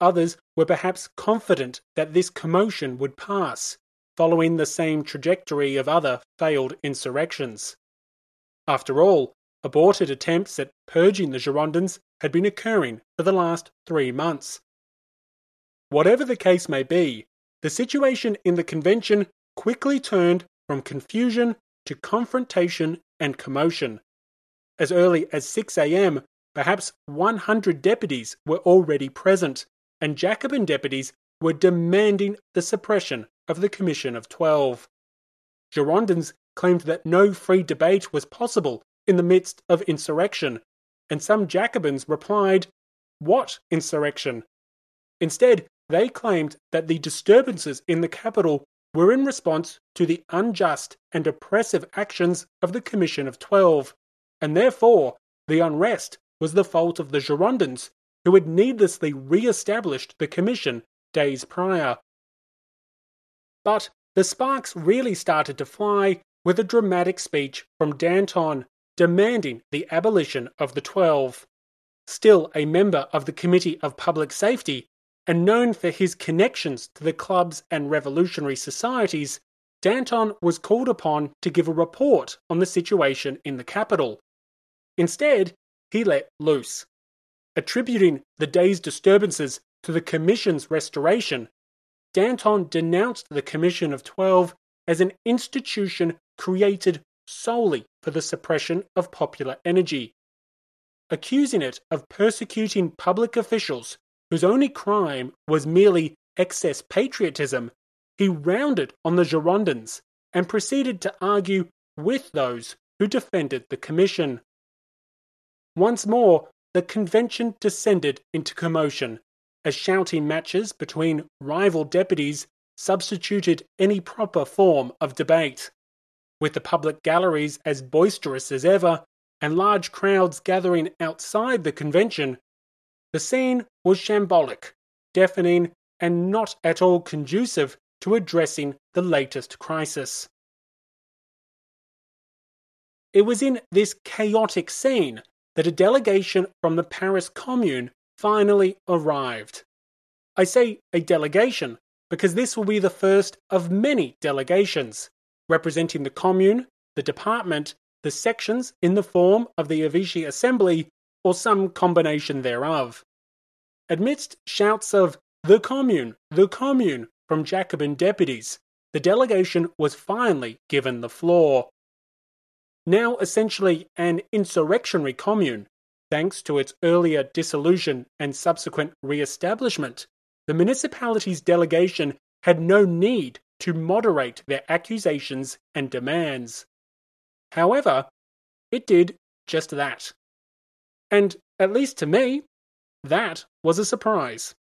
Others were perhaps confident that this commotion would pass, following the same trajectory of other failed insurrections. After all, Aborted attempts at purging the Girondins had been occurring for the last three months. Whatever the case may be, the situation in the convention quickly turned from confusion to confrontation and commotion. As early as 6 a.m., perhaps 100 deputies were already present, and Jacobin deputies were demanding the suppression of the Commission of Twelve. Girondins claimed that no free debate was possible in the midst of insurrection, and some Jacobins replied, What insurrection? Instead, they claimed that the disturbances in the capital were in response to the unjust and oppressive actions of the Commission of Twelve, and therefore the unrest was the fault of the Girondins, who had needlessly re established the Commission days prior. But the sparks really started to fly with a dramatic speech from Danton, demanding the abolition of the Twelve. Still a member of the Committee of Public Safety, and known for his connections to the clubs and revolutionary societies, Danton was called upon to give a report on the situation in the capital. Instead, he let loose. Attributing the day's disturbances to the Commission's restoration, Danton denounced the Commission of Twelve as an institution created solely for the suppression of popular energy, accusing it of persecuting public officials whose only crime was merely excess patriotism, he rounded on the Girondins and proceeded to argue with those who defended the commission. Once more, the convention descended into commotion as shouting matches between rival deputies substituted any proper form of debate with the public galleries as boisterous as ever and large crowds gathering outside the convention, The scene was shambolic, deafening, and not at all conducive to addressing the latest crisis. It was in this chaotic scene that a delegation from the Paris Commune finally arrived. I say a delegation because this will be the first of many delegations representing the commune, the department, the sections in the form of the Évêché Assembly, or some combination thereof. Amidst shouts of the commune, the commune from Jacobin deputies, the delegation was finally given the floor now essentially an insurrectionary commune, thanks to its earlier dissolution and subsequent re establishment, the municipality's delegation had no need to moderate their accusations and demands. However, it did just that. And, at least to me, that was a surprise.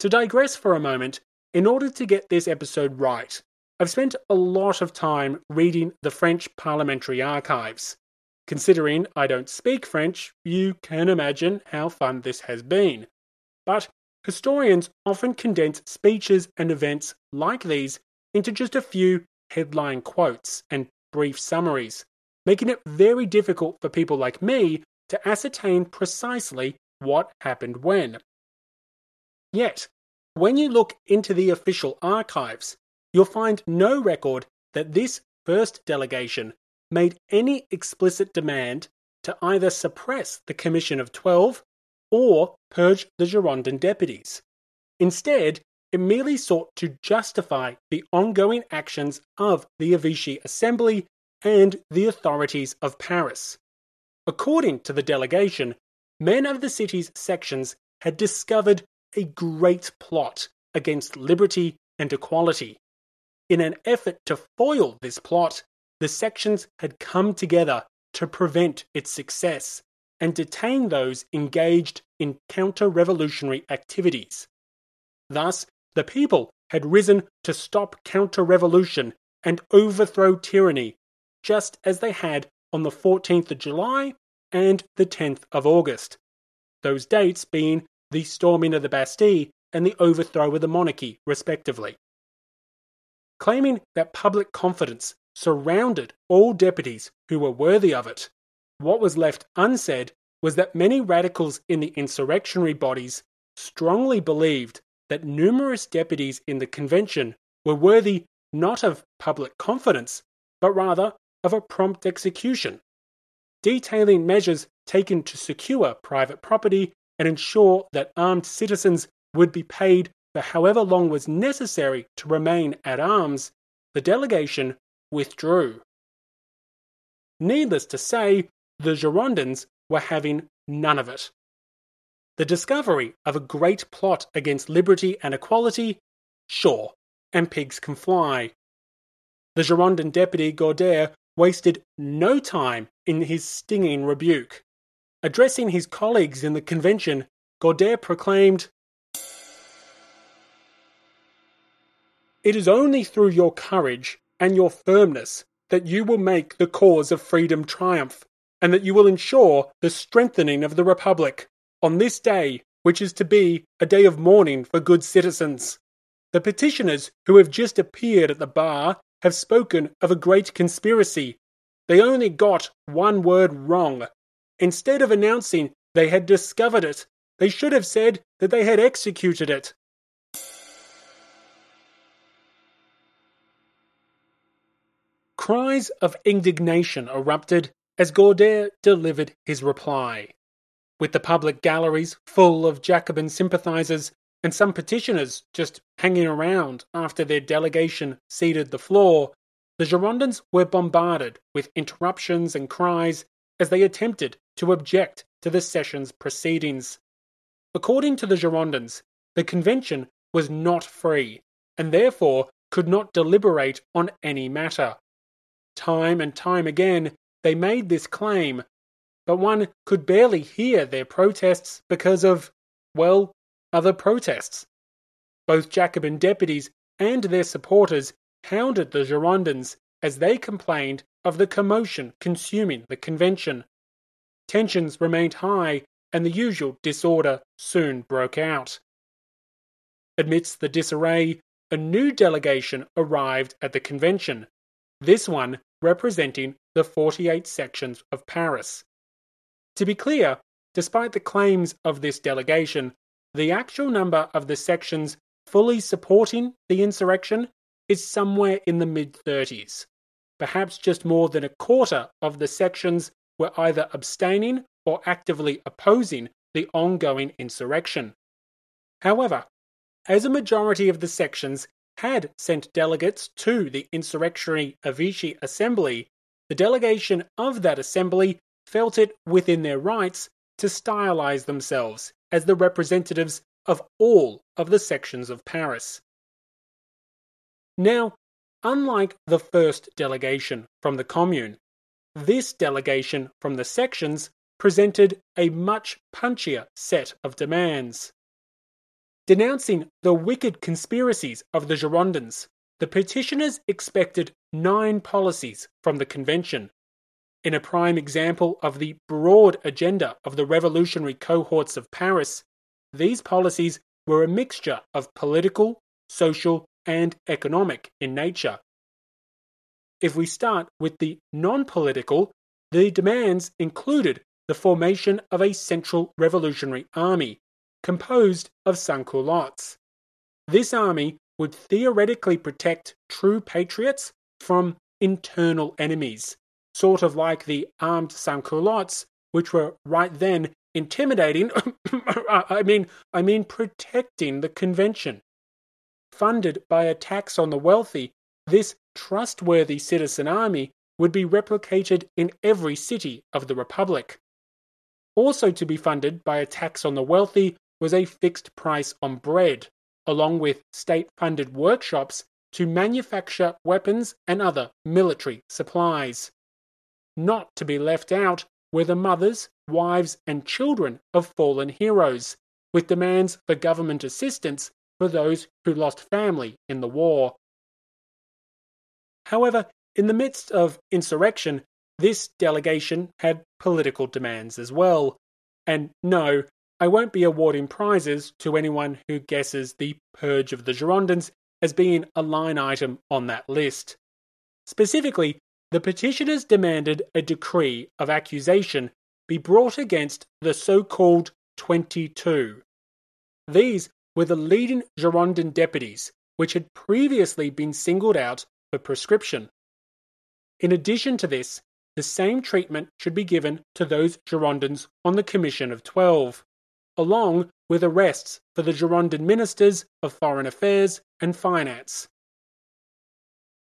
To digress for a moment, in order to get this episode right, I've spent a lot of time reading the French parliamentary archives. Considering I don't speak French, you can imagine how fun this has been. But historians often condense speeches and events like these into just a few headline quotes and brief summaries, making it very difficult for people like me to ascertain precisely what happened when. Yet, when you look into the official archives, you'll find no record that this first delegation made any explicit demand to either suppress the Commission of Twelve or purge the Girondin deputies. Instead, it merely sought to justify the ongoing actions of the Évêché Assembly and the authorities of Paris. According to the delegation, men of the city's sections had discovered a great plot against liberty and equality. In an effort to foil this plot, the sections had come together to prevent its success and detain those engaged in counter revolutionary activities. Thus, the people had risen to stop counter revolution and overthrow tyranny, just as they had on the 14th of July and the 10th of August, those dates being the storming of the Bastille and the overthrow of the monarchy, respectively claiming that public confidence surrounded all deputies who were worthy of it. What was left unsaid was that many radicals in the insurrectionary bodies strongly believed that numerous deputies in the convention were worthy not of public confidence, but rather of a prompt execution, detailing measures taken to secure private property and ensure that armed citizens would be paid for however long was necessary to remain at arms, the delegation withdrew. Needless to say, the Girondins were having none of it. The discovery of a great plot against liberty and equality? Sure, and pigs can fly. The Girondin deputy Guadet wasted no time in his stinging rebuke. Addressing his colleagues in the convention, Guadet proclaimed, It is only through your courage and your firmness that you will make the cause of freedom triumph, and that you will ensure the strengthening of the Republic on this day, which is to be a day of mourning for good citizens. The petitioners who have just appeared at the bar have spoken of a great conspiracy. They only got one word wrong. Instead of announcing they had discovered it, they should have said that they had executed it. Cries of indignation erupted as Guadet delivered his reply. With the public galleries full of Jacobin sympathizers and some petitioners just hanging around after their delegation ceded the floor, the Girondins were bombarded with interruptions and cries as they attempted to object to the session's proceedings. According to the Girondins, the convention was not free and therefore could not deliberate on any matter. Time and time again, they made this claim, but one could barely hear their protests because of, well, other protests. Both Jacobin deputies and their supporters hounded the Girondins as they complained of the commotion consuming the convention. Tensions remained high and the usual disorder soon broke out. Amidst the disarray, a new delegation arrived at the convention, this one representing the 48 sections of Paris. To be clear, despite the claims of this delegation, the actual number of the sections fully supporting the insurrection is somewhere in the mid 30s. Perhaps just more than a quarter of the sections were either abstaining or actively opposing the ongoing insurrection. However, as a majority of the sections had sent delegates to the insurrectionary Évêché Assembly, the delegation of that assembly felt it within their rights to stylize themselves as the representatives of all of the sections of Paris. Now, unlike the first delegation from the Commune, this delegation from the sections presented a much punchier set of demands. Denouncing the wicked conspiracies of the Girondins, the petitioners expected nine policies from the convention. In a prime example of the broad agenda of the revolutionary cohorts of Paris, these policies were a mixture of political, social, and economic in nature. If we start with the non political, the demands included the formation of a central revolutionary army composed of sans-culottes. This army would theoretically protect true patriots from internal enemies, sort of like the armed sans-culottes, which were right then intimidating I mean I mean protecting the convention. Funded by a tax on the wealthy, this trustworthy citizen army would be replicated in every city of the republic. Also to be funded by a tax on the wealthy was a fixed price on bread, along with state funded workshops to manufacture weapons and other military supplies. Not to be left out were the mothers, wives, and children of fallen heroes, with demands for government assistance for those who lost family in the war. However, in the midst of insurrection, this delegation had political demands as well. And no, I won't be awarding prizes to anyone who guesses the Purge of the Girondins as being a line item on that list. Specifically, the petitioners demanded a decree of accusation be brought against the so called 22. These were the leading Girondin deputies, which had previously been singled out for proscription. In addition to this, the same treatment should be given to those Girondins on the Commission of Twelve along with arrests for the Girondin ministers of foreign affairs and finance.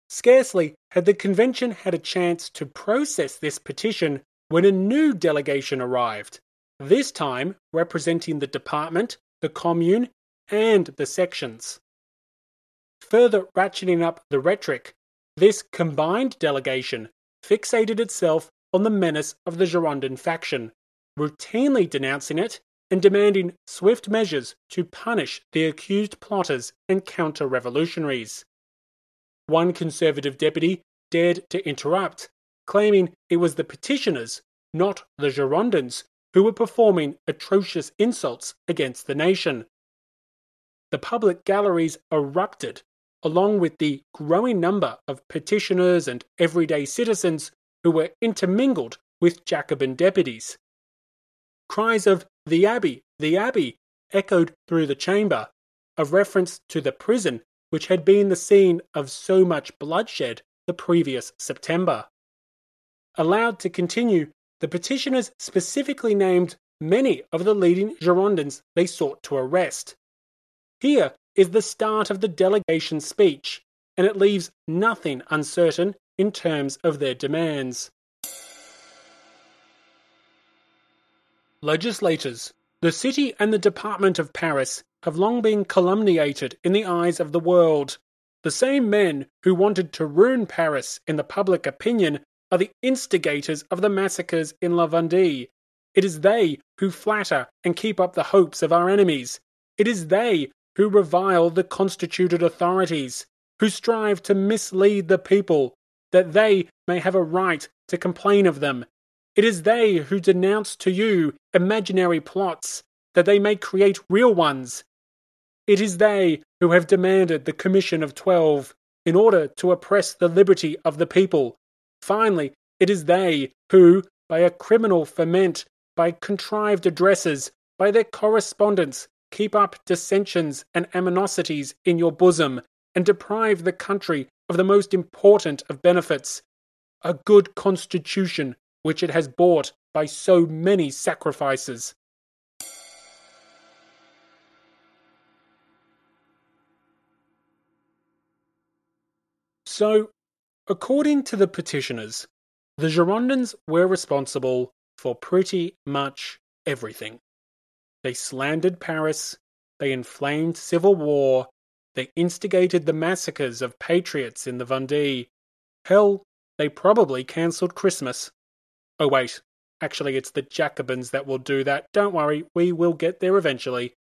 Scarcely had the convention had a chance to process this petition when a new delegation arrived, this time representing the department, the commune, and the sections. Further ratcheting up the rhetoric, this combined delegation fixated itself on the menace of the Girondin faction, routinely denouncing it and demanding swift measures to punish the accused plotters and counter revolutionaries. One conservative deputy dared to interrupt, claiming it was the petitioners, not the Girondins, who were performing atrocious insults against the nation. The public galleries erupted, along with the growing number of petitioners and everyday citizens who were intermingled with Jacobin deputies. Cries of the Abbey, the Abbey, echoed through the chamber, a reference to the prison which had been the scene of so much bloodshed the previous September. Allowed to continue, the petitioners specifically named many of the leading Girondins they sought to arrest. Here is the start of the delegation speech, and it leaves nothing uncertain in terms of their demands. Legislators, the city and the Department of Paris have long been calumniated in the eyes of the world. The same men who wanted to ruin Paris in the public opinion are the instigators of the massacres in La Vendée. It is they who flatter and keep up the hopes of our enemies. It is they who revile the constituted authorities, who strive to mislead the people, that they may have a right to complain of them It is they who denounce to you imaginary plots, that they may create real ones. It is they who have demanded the Commission of Twelve in order to oppress the liberty of the people. Finally, it is they who, by a criminal ferment, by contrived addresses, by their correspondence, keep up dissensions and animosities in your bosom, and deprive the country of the most important of benefits a good constitution which it has bought by so many sacrifices. So, according to the petitioners, the Girondins were responsible for pretty much everything. They slandered Paris, they inflamed civil war, they instigated the massacres of patriots in the Vendée. Hell, they probably cancelled Christmas. Oh, wait, actually, it's the Jacobins that will do that. Don't worry, we will get there eventually.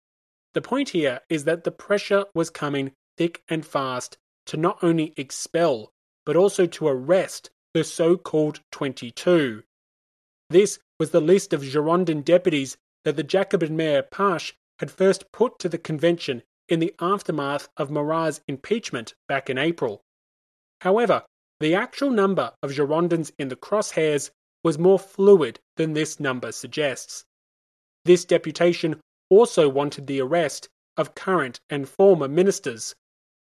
The point here is that the pressure was coming thick and fast to not only expel, but also to arrest the so called 22. This was the list of Girondin deputies that the Jacobin mayor Pache had first put to the convention in the aftermath of Marat's impeachment back in April. However, the actual number of Girondins in the crosshairs was more fluid than this number suggests. This deputation also wanted the arrest of current and former ministers,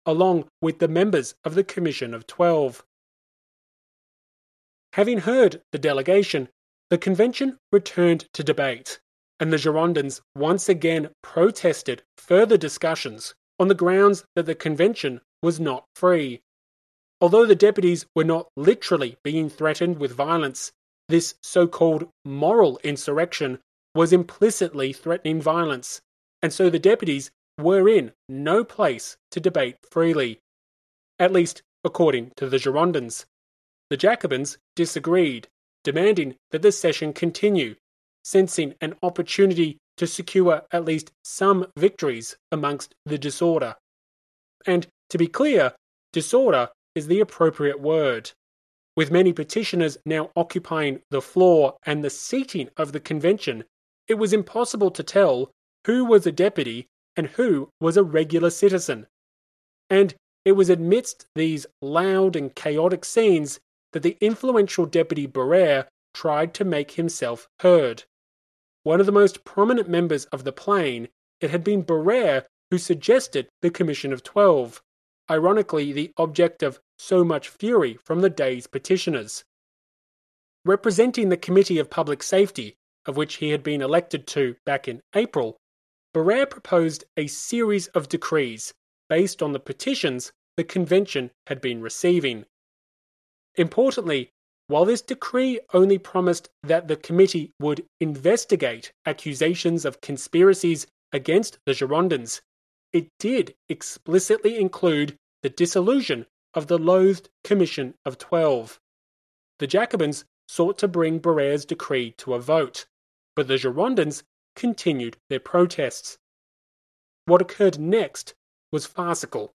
along with the members of the Commission of Twelve. Having heard the delegation, the convention returned to debate, and the Girondins once again protested further discussions on the grounds that the convention was not free. Although the deputies were not literally being threatened with violence, this so called moral insurrection was implicitly threatening violence, and so the deputies were in no place to debate freely. At least, according to the Girondins. The Jacobins disagreed, demanding that the session continue, sensing an opportunity to secure at least some victories amongst the disorder. And to be clear, disorder is the appropriate word. With many petitioners now occupying the floor and the seating of the convention, it was impossible to tell who was a deputy and who was a regular citizen. And it was amidst these loud and chaotic scenes that the influential deputy Barère tried to make himself heard. One of the most prominent members of the Plain, it had been Barère who suggested the Commission of Twelve, ironically, the object of so much fury from the day's petitioners. Representing the Committee of Public Safety, of which he had been elected to back in April, Barère proposed a series of decrees based on the petitions the convention had been receiving. Importantly, while this decree only promised that the committee would investigate accusations of conspiracies against the Girondins, it did explicitly include the dissolution of the loathed Commission of Twelve. The Jacobins sought to bring Barère's decree to a vote, but the Girondins continued their protests. What occurred next was farcical.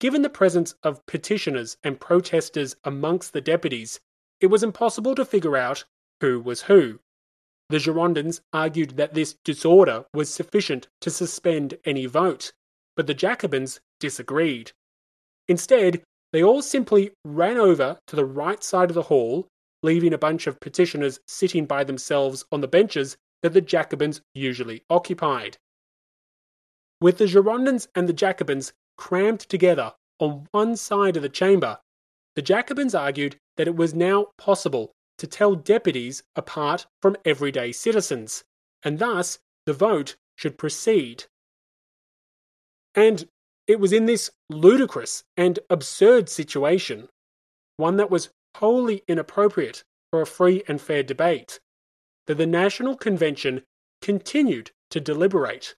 Given the presence of petitioners and protesters amongst the deputies, it was impossible to figure out who was who. The Girondins argued that this disorder was sufficient to suspend any vote, but the Jacobins disagreed. Instead, they all simply ran over to the right side of the hall, leaving a bunch of petitioners sitting by themselves on the benches that the Jacobins usually occupied. With the Girondins and the Jacobins crammed together on one side of the chamber, the Jacobins argued that it was now possible to tell deputies apart from everyday citizens, and thus the vote should proceed. And it was in this ludicrous and absurd situation, one that was wholly inappropriate for a free and fair debate, that the National Convention continued to deliberate.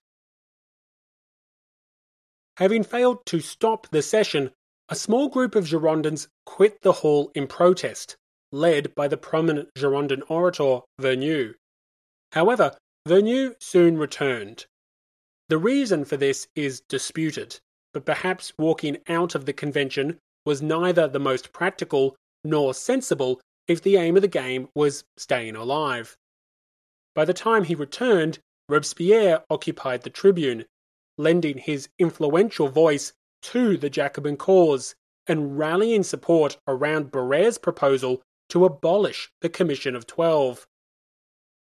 Having failed to stop the session, a small group of Girondins quit the hall in protest, led by the prominent Girondin orator Vergniaud. However, Vergniaud soon returned. The reason for this is disputed, but perhaps walking out of the convention was neither the most practical nor sensible if the aim of the game was staying alive. By the time he returned, Robespierre occupied the tribune, lending his influential voice to the Jacobin cause and rallying support around Barère's proposal to abolish the Commission of Twelve.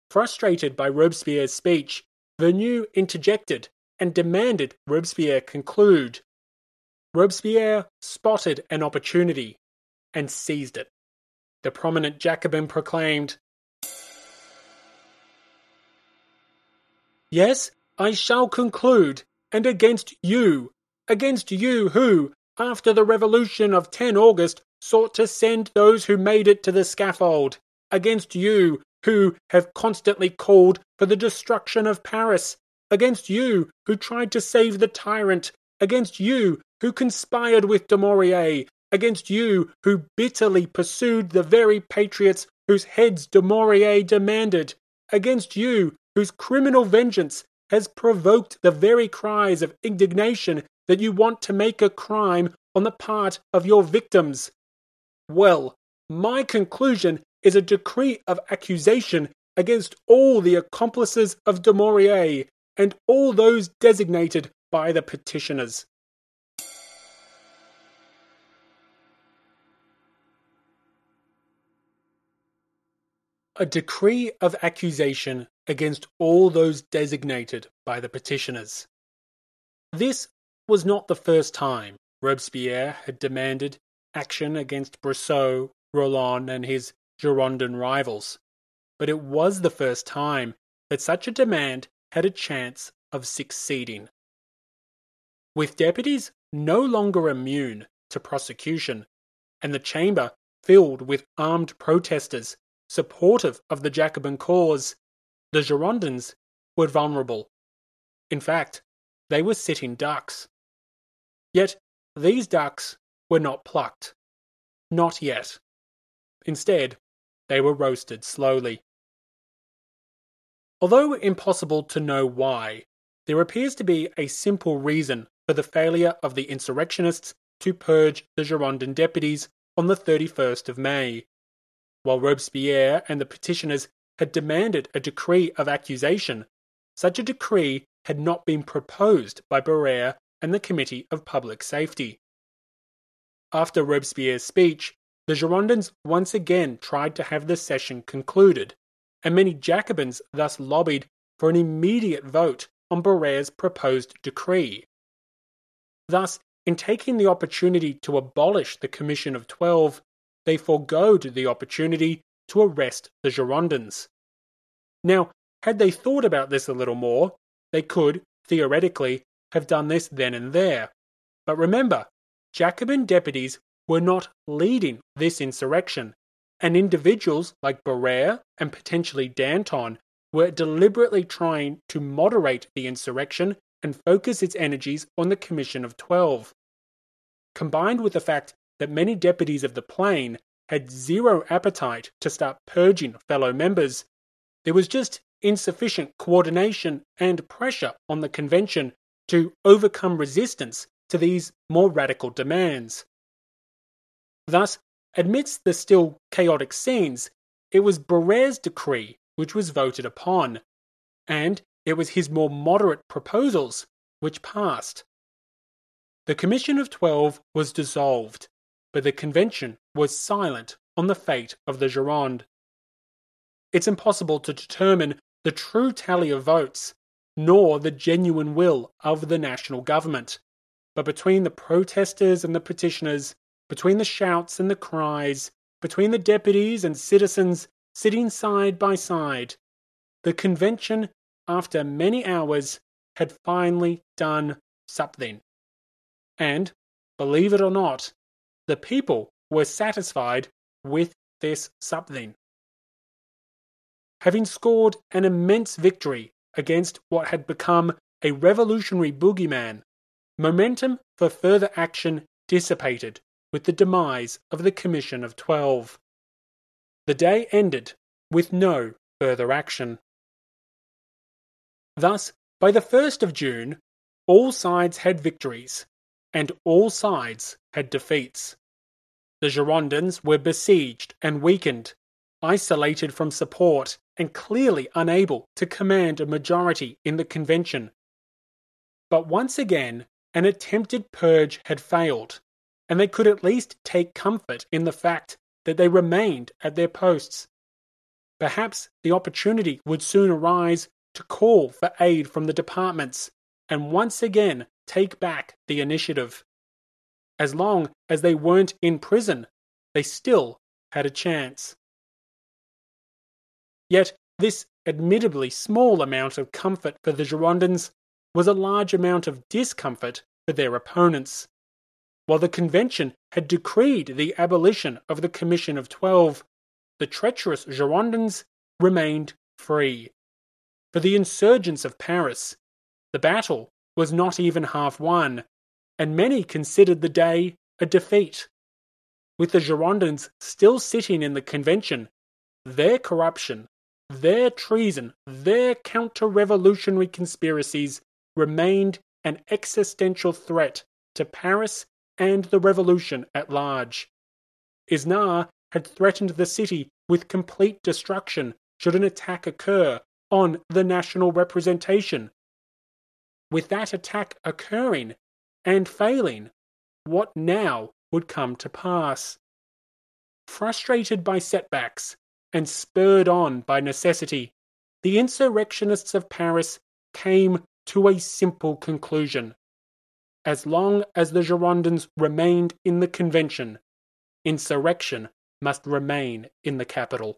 Frustrated by Robespierre's speech, Vergniaud interjected and demanded Robespierre conclude. Robespierre spotted an opportunity and seized it. The prominent Jacobin proclaimed, Yes, I shall conclude, and against you, against you who, after the revolution of 10 August, sought to send those who made it to the scaffold, against you who have constantly called for the destruction of Paris, against you who tried to save the tyrant, against you who conspired with Dumouriez, against you who bitterly pursued the very patriots whose heads Dumouriez demanded, against you whose criminal vengeance has provoked the very cries of indignation that you want to make a crime on the part of your victims. Well, my conclusion is a decree of accusation against all the accomplices of Dumouriez and all those designated by the petitioners. A decree of accusation against all those designated by the petitioners. This was not the first time Robespierre had demanded action against Brissot, Roland, and his Girondin rivals, but it was the first time that such a demand had a chance of succeeding. With deputies no longer immune to prosecution, and the chamber filled with armed protesters supportive of the Jacobin cause, the Girondins were vulnerable. In fact, they were sitting ducks. Yet these ducks were not plucked. Not yet. Instead, they were roasted slowly. Although impossible to know why, there appears to be a simple reason for the failure of the insurrectionists to purge the Girondin deputies on the 31st of May. While Robespierre and the petitioners had demanded a decree of accusation, such a decree had not been proposed by Barère and the Committee of Public Safety. After Robespierre's speech, the Girondins once again tried to have the session concluded, and many Jacobins thus lobbied for an immediate vote on Barère's proposed decree. Thus, in taking the opportunity to abolish the Commission of Twelve, they foregoed the opportunity to arrest the Girondins. Now, had they thought about this a little more, they could, theoretically, have done this then and there. But remember, Jacobin deputies were not leading this insurrection, and individuals like Barère and potentially Danton were deliberately trying to moderate the insurrection and focus its energies on the Commission of Twelve. Combined with the fact that many deputies of the Plain had zero appetite to start purging fellow members, there was just insufficient coordination and pressure on the convention to overcome resistance to these more radical demands. Thus, amidst the still chaotic scenes, it was Barère's decree which was voted upon, and it was his more moderate proposals which passed. The Commission of Twelve was dissolved, but the convention was silent on the fate of the Gironde. It's impossible to determine the true tally of votes, nor the genuine will of the national government. But between the protesters and the petitioners, between the shouts and the cries, between the deputies and citizens sitting side by side, the convention, after many hours, had finally done something. And, believe it or not, the people were satisfied with this something. Having scored an immense victory against what had become a revolutionary boogeyman, momentum for further action dissipated with the demise of the Commission of Twelve. The day ended with no further action. Thus, by the 1st of June, all sides had victories, and all sides had defeats. The Girondins were besieged and weakened, isolated from support, and clearly unable to command a majority in the convention. But once again, an attempted purge had failed, and they could at least take comfort in the fact that they remained at their posts. Perhaps the opportunity would soon arise to call for aid from the departments and once again take back the initiative. As long as they weren't in prison, they still had a chance. Yet, this admittedly small amount of comfort for the Girondins was a large amount of discomfort for their opponents. While the convention had decreed the abolition of the Commission of Twelve, the treacherous Girondins remained free. For the insurgents of Paris, the battle was not even half won, and many considered the day a defeat. With the Girondins still sitting in the convention, their corruption, their treason, their counter revolutionary conspiracies remained an existential threat to Paris and the revolution at large. Isnard had threatened the city with complete destruction should an attack occur on the national representation. With that attack occurring and failing, what now would come to pass? Frustrated by setbacks and spurred on by necessity, the insurrectionists of Paris came to a simple conclusion. As long as the Girondins remained in the convention, insurrection must remain in the capital.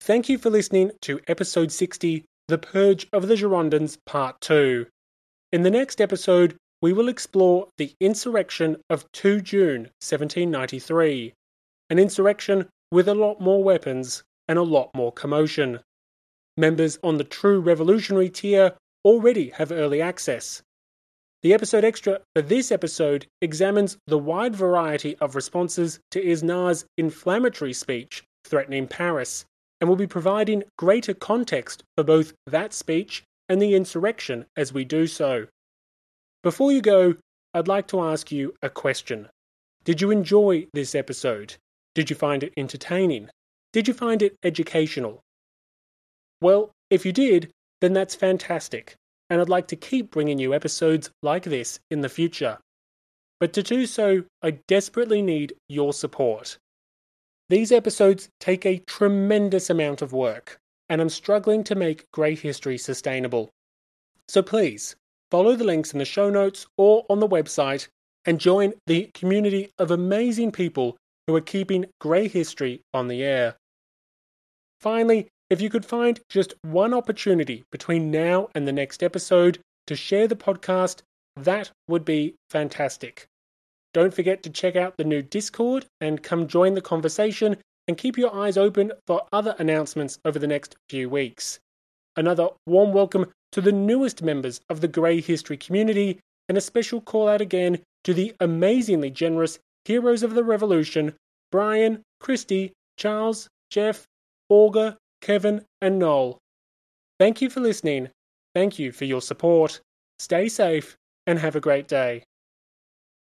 Thank you for listening to episode 60, The Purge of the Girondins, Part 2. In the next episode, we will explore the insurrection of 2 June 1793, an insurrection with a lot more weapons and a lot more commotion. Members on the True Revolutionary tier already have early access. The episode extra for this episode examines the wide variety of responses to Isnard's inflammatory speech threatening Paris, and will be providing greater context for both that speech and the insurrection as we do so. Before you go, I'd like to ask you a question. Did you enjoy this episode? Did you find it entertaining? Did you find it educational? Well, if you did, then that's fantastic, and I'd like to keep bringing you episodes like this in the future. But to do so, I desperately need your support. These episodes take a tremendous amount of work, and I'm struggling to make Grey History sustainable. So please, follow the links in the show notes or on the website and join the community of amazing people who are keeping Grey History on the air. Finally, if you could find just one opportunity between now and the next episode to share the podcast, that would be fantastic. Don't forget to check out the new Discord and come join the conversation and keep your eyes open for other announcements over the next few weeks. Another warm welcome to the newest members of the Grey History community, and a special call out again to the amazingly generous heroes of the revolution Brian, Christy, Charles, Jeff, Olga, Kevin, and Noel. Thank you for listening. Thank you for your support. Stay safe and have a great day.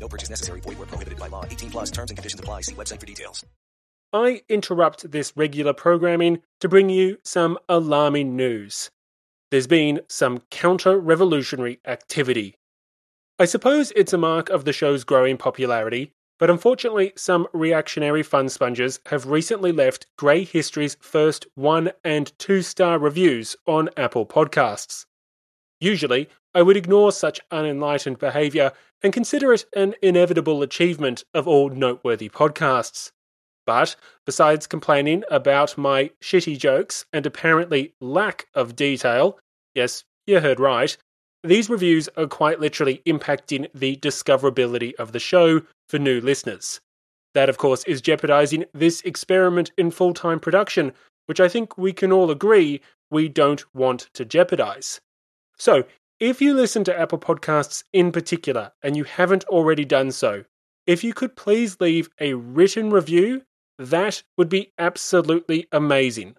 No purchase necessary. Void where prohibited by law. 18 plus terms and conditions apply. See website for details. I interrupt this regular programming to bring you some alarming news. There's been some counter revolutionary activity. I suppose it's a mark of the show's growing popularity, but unfortunately, some reactionary fun sponges have recently left Grey History's first one and two star reviews on Apple Podcasts. Usually, I would ignore such unenlightened behaviour and consider it an inevitable achievement of all noteworthy podcasts. But besides complaining about my shitty jokes and apparently lack of detail, yes, you heard right, these reviews are quite literally impacting the discoverability of the show for new listeners. That, of course, is jeopardizing this experiment in full time production, which I think we can all agree we don't want to jeopardize. So, if you listen to Apple Podcasts in particular and you haven't already done so, if you could please leave a written review, that would be absolutely amazing.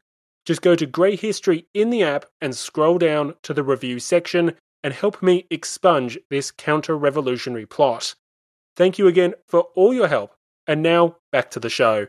Just go to Grey History in the app and scroll down to the review section and help me expunge this counter revolutionary plot. Thank you again for all your help, and now back to the show.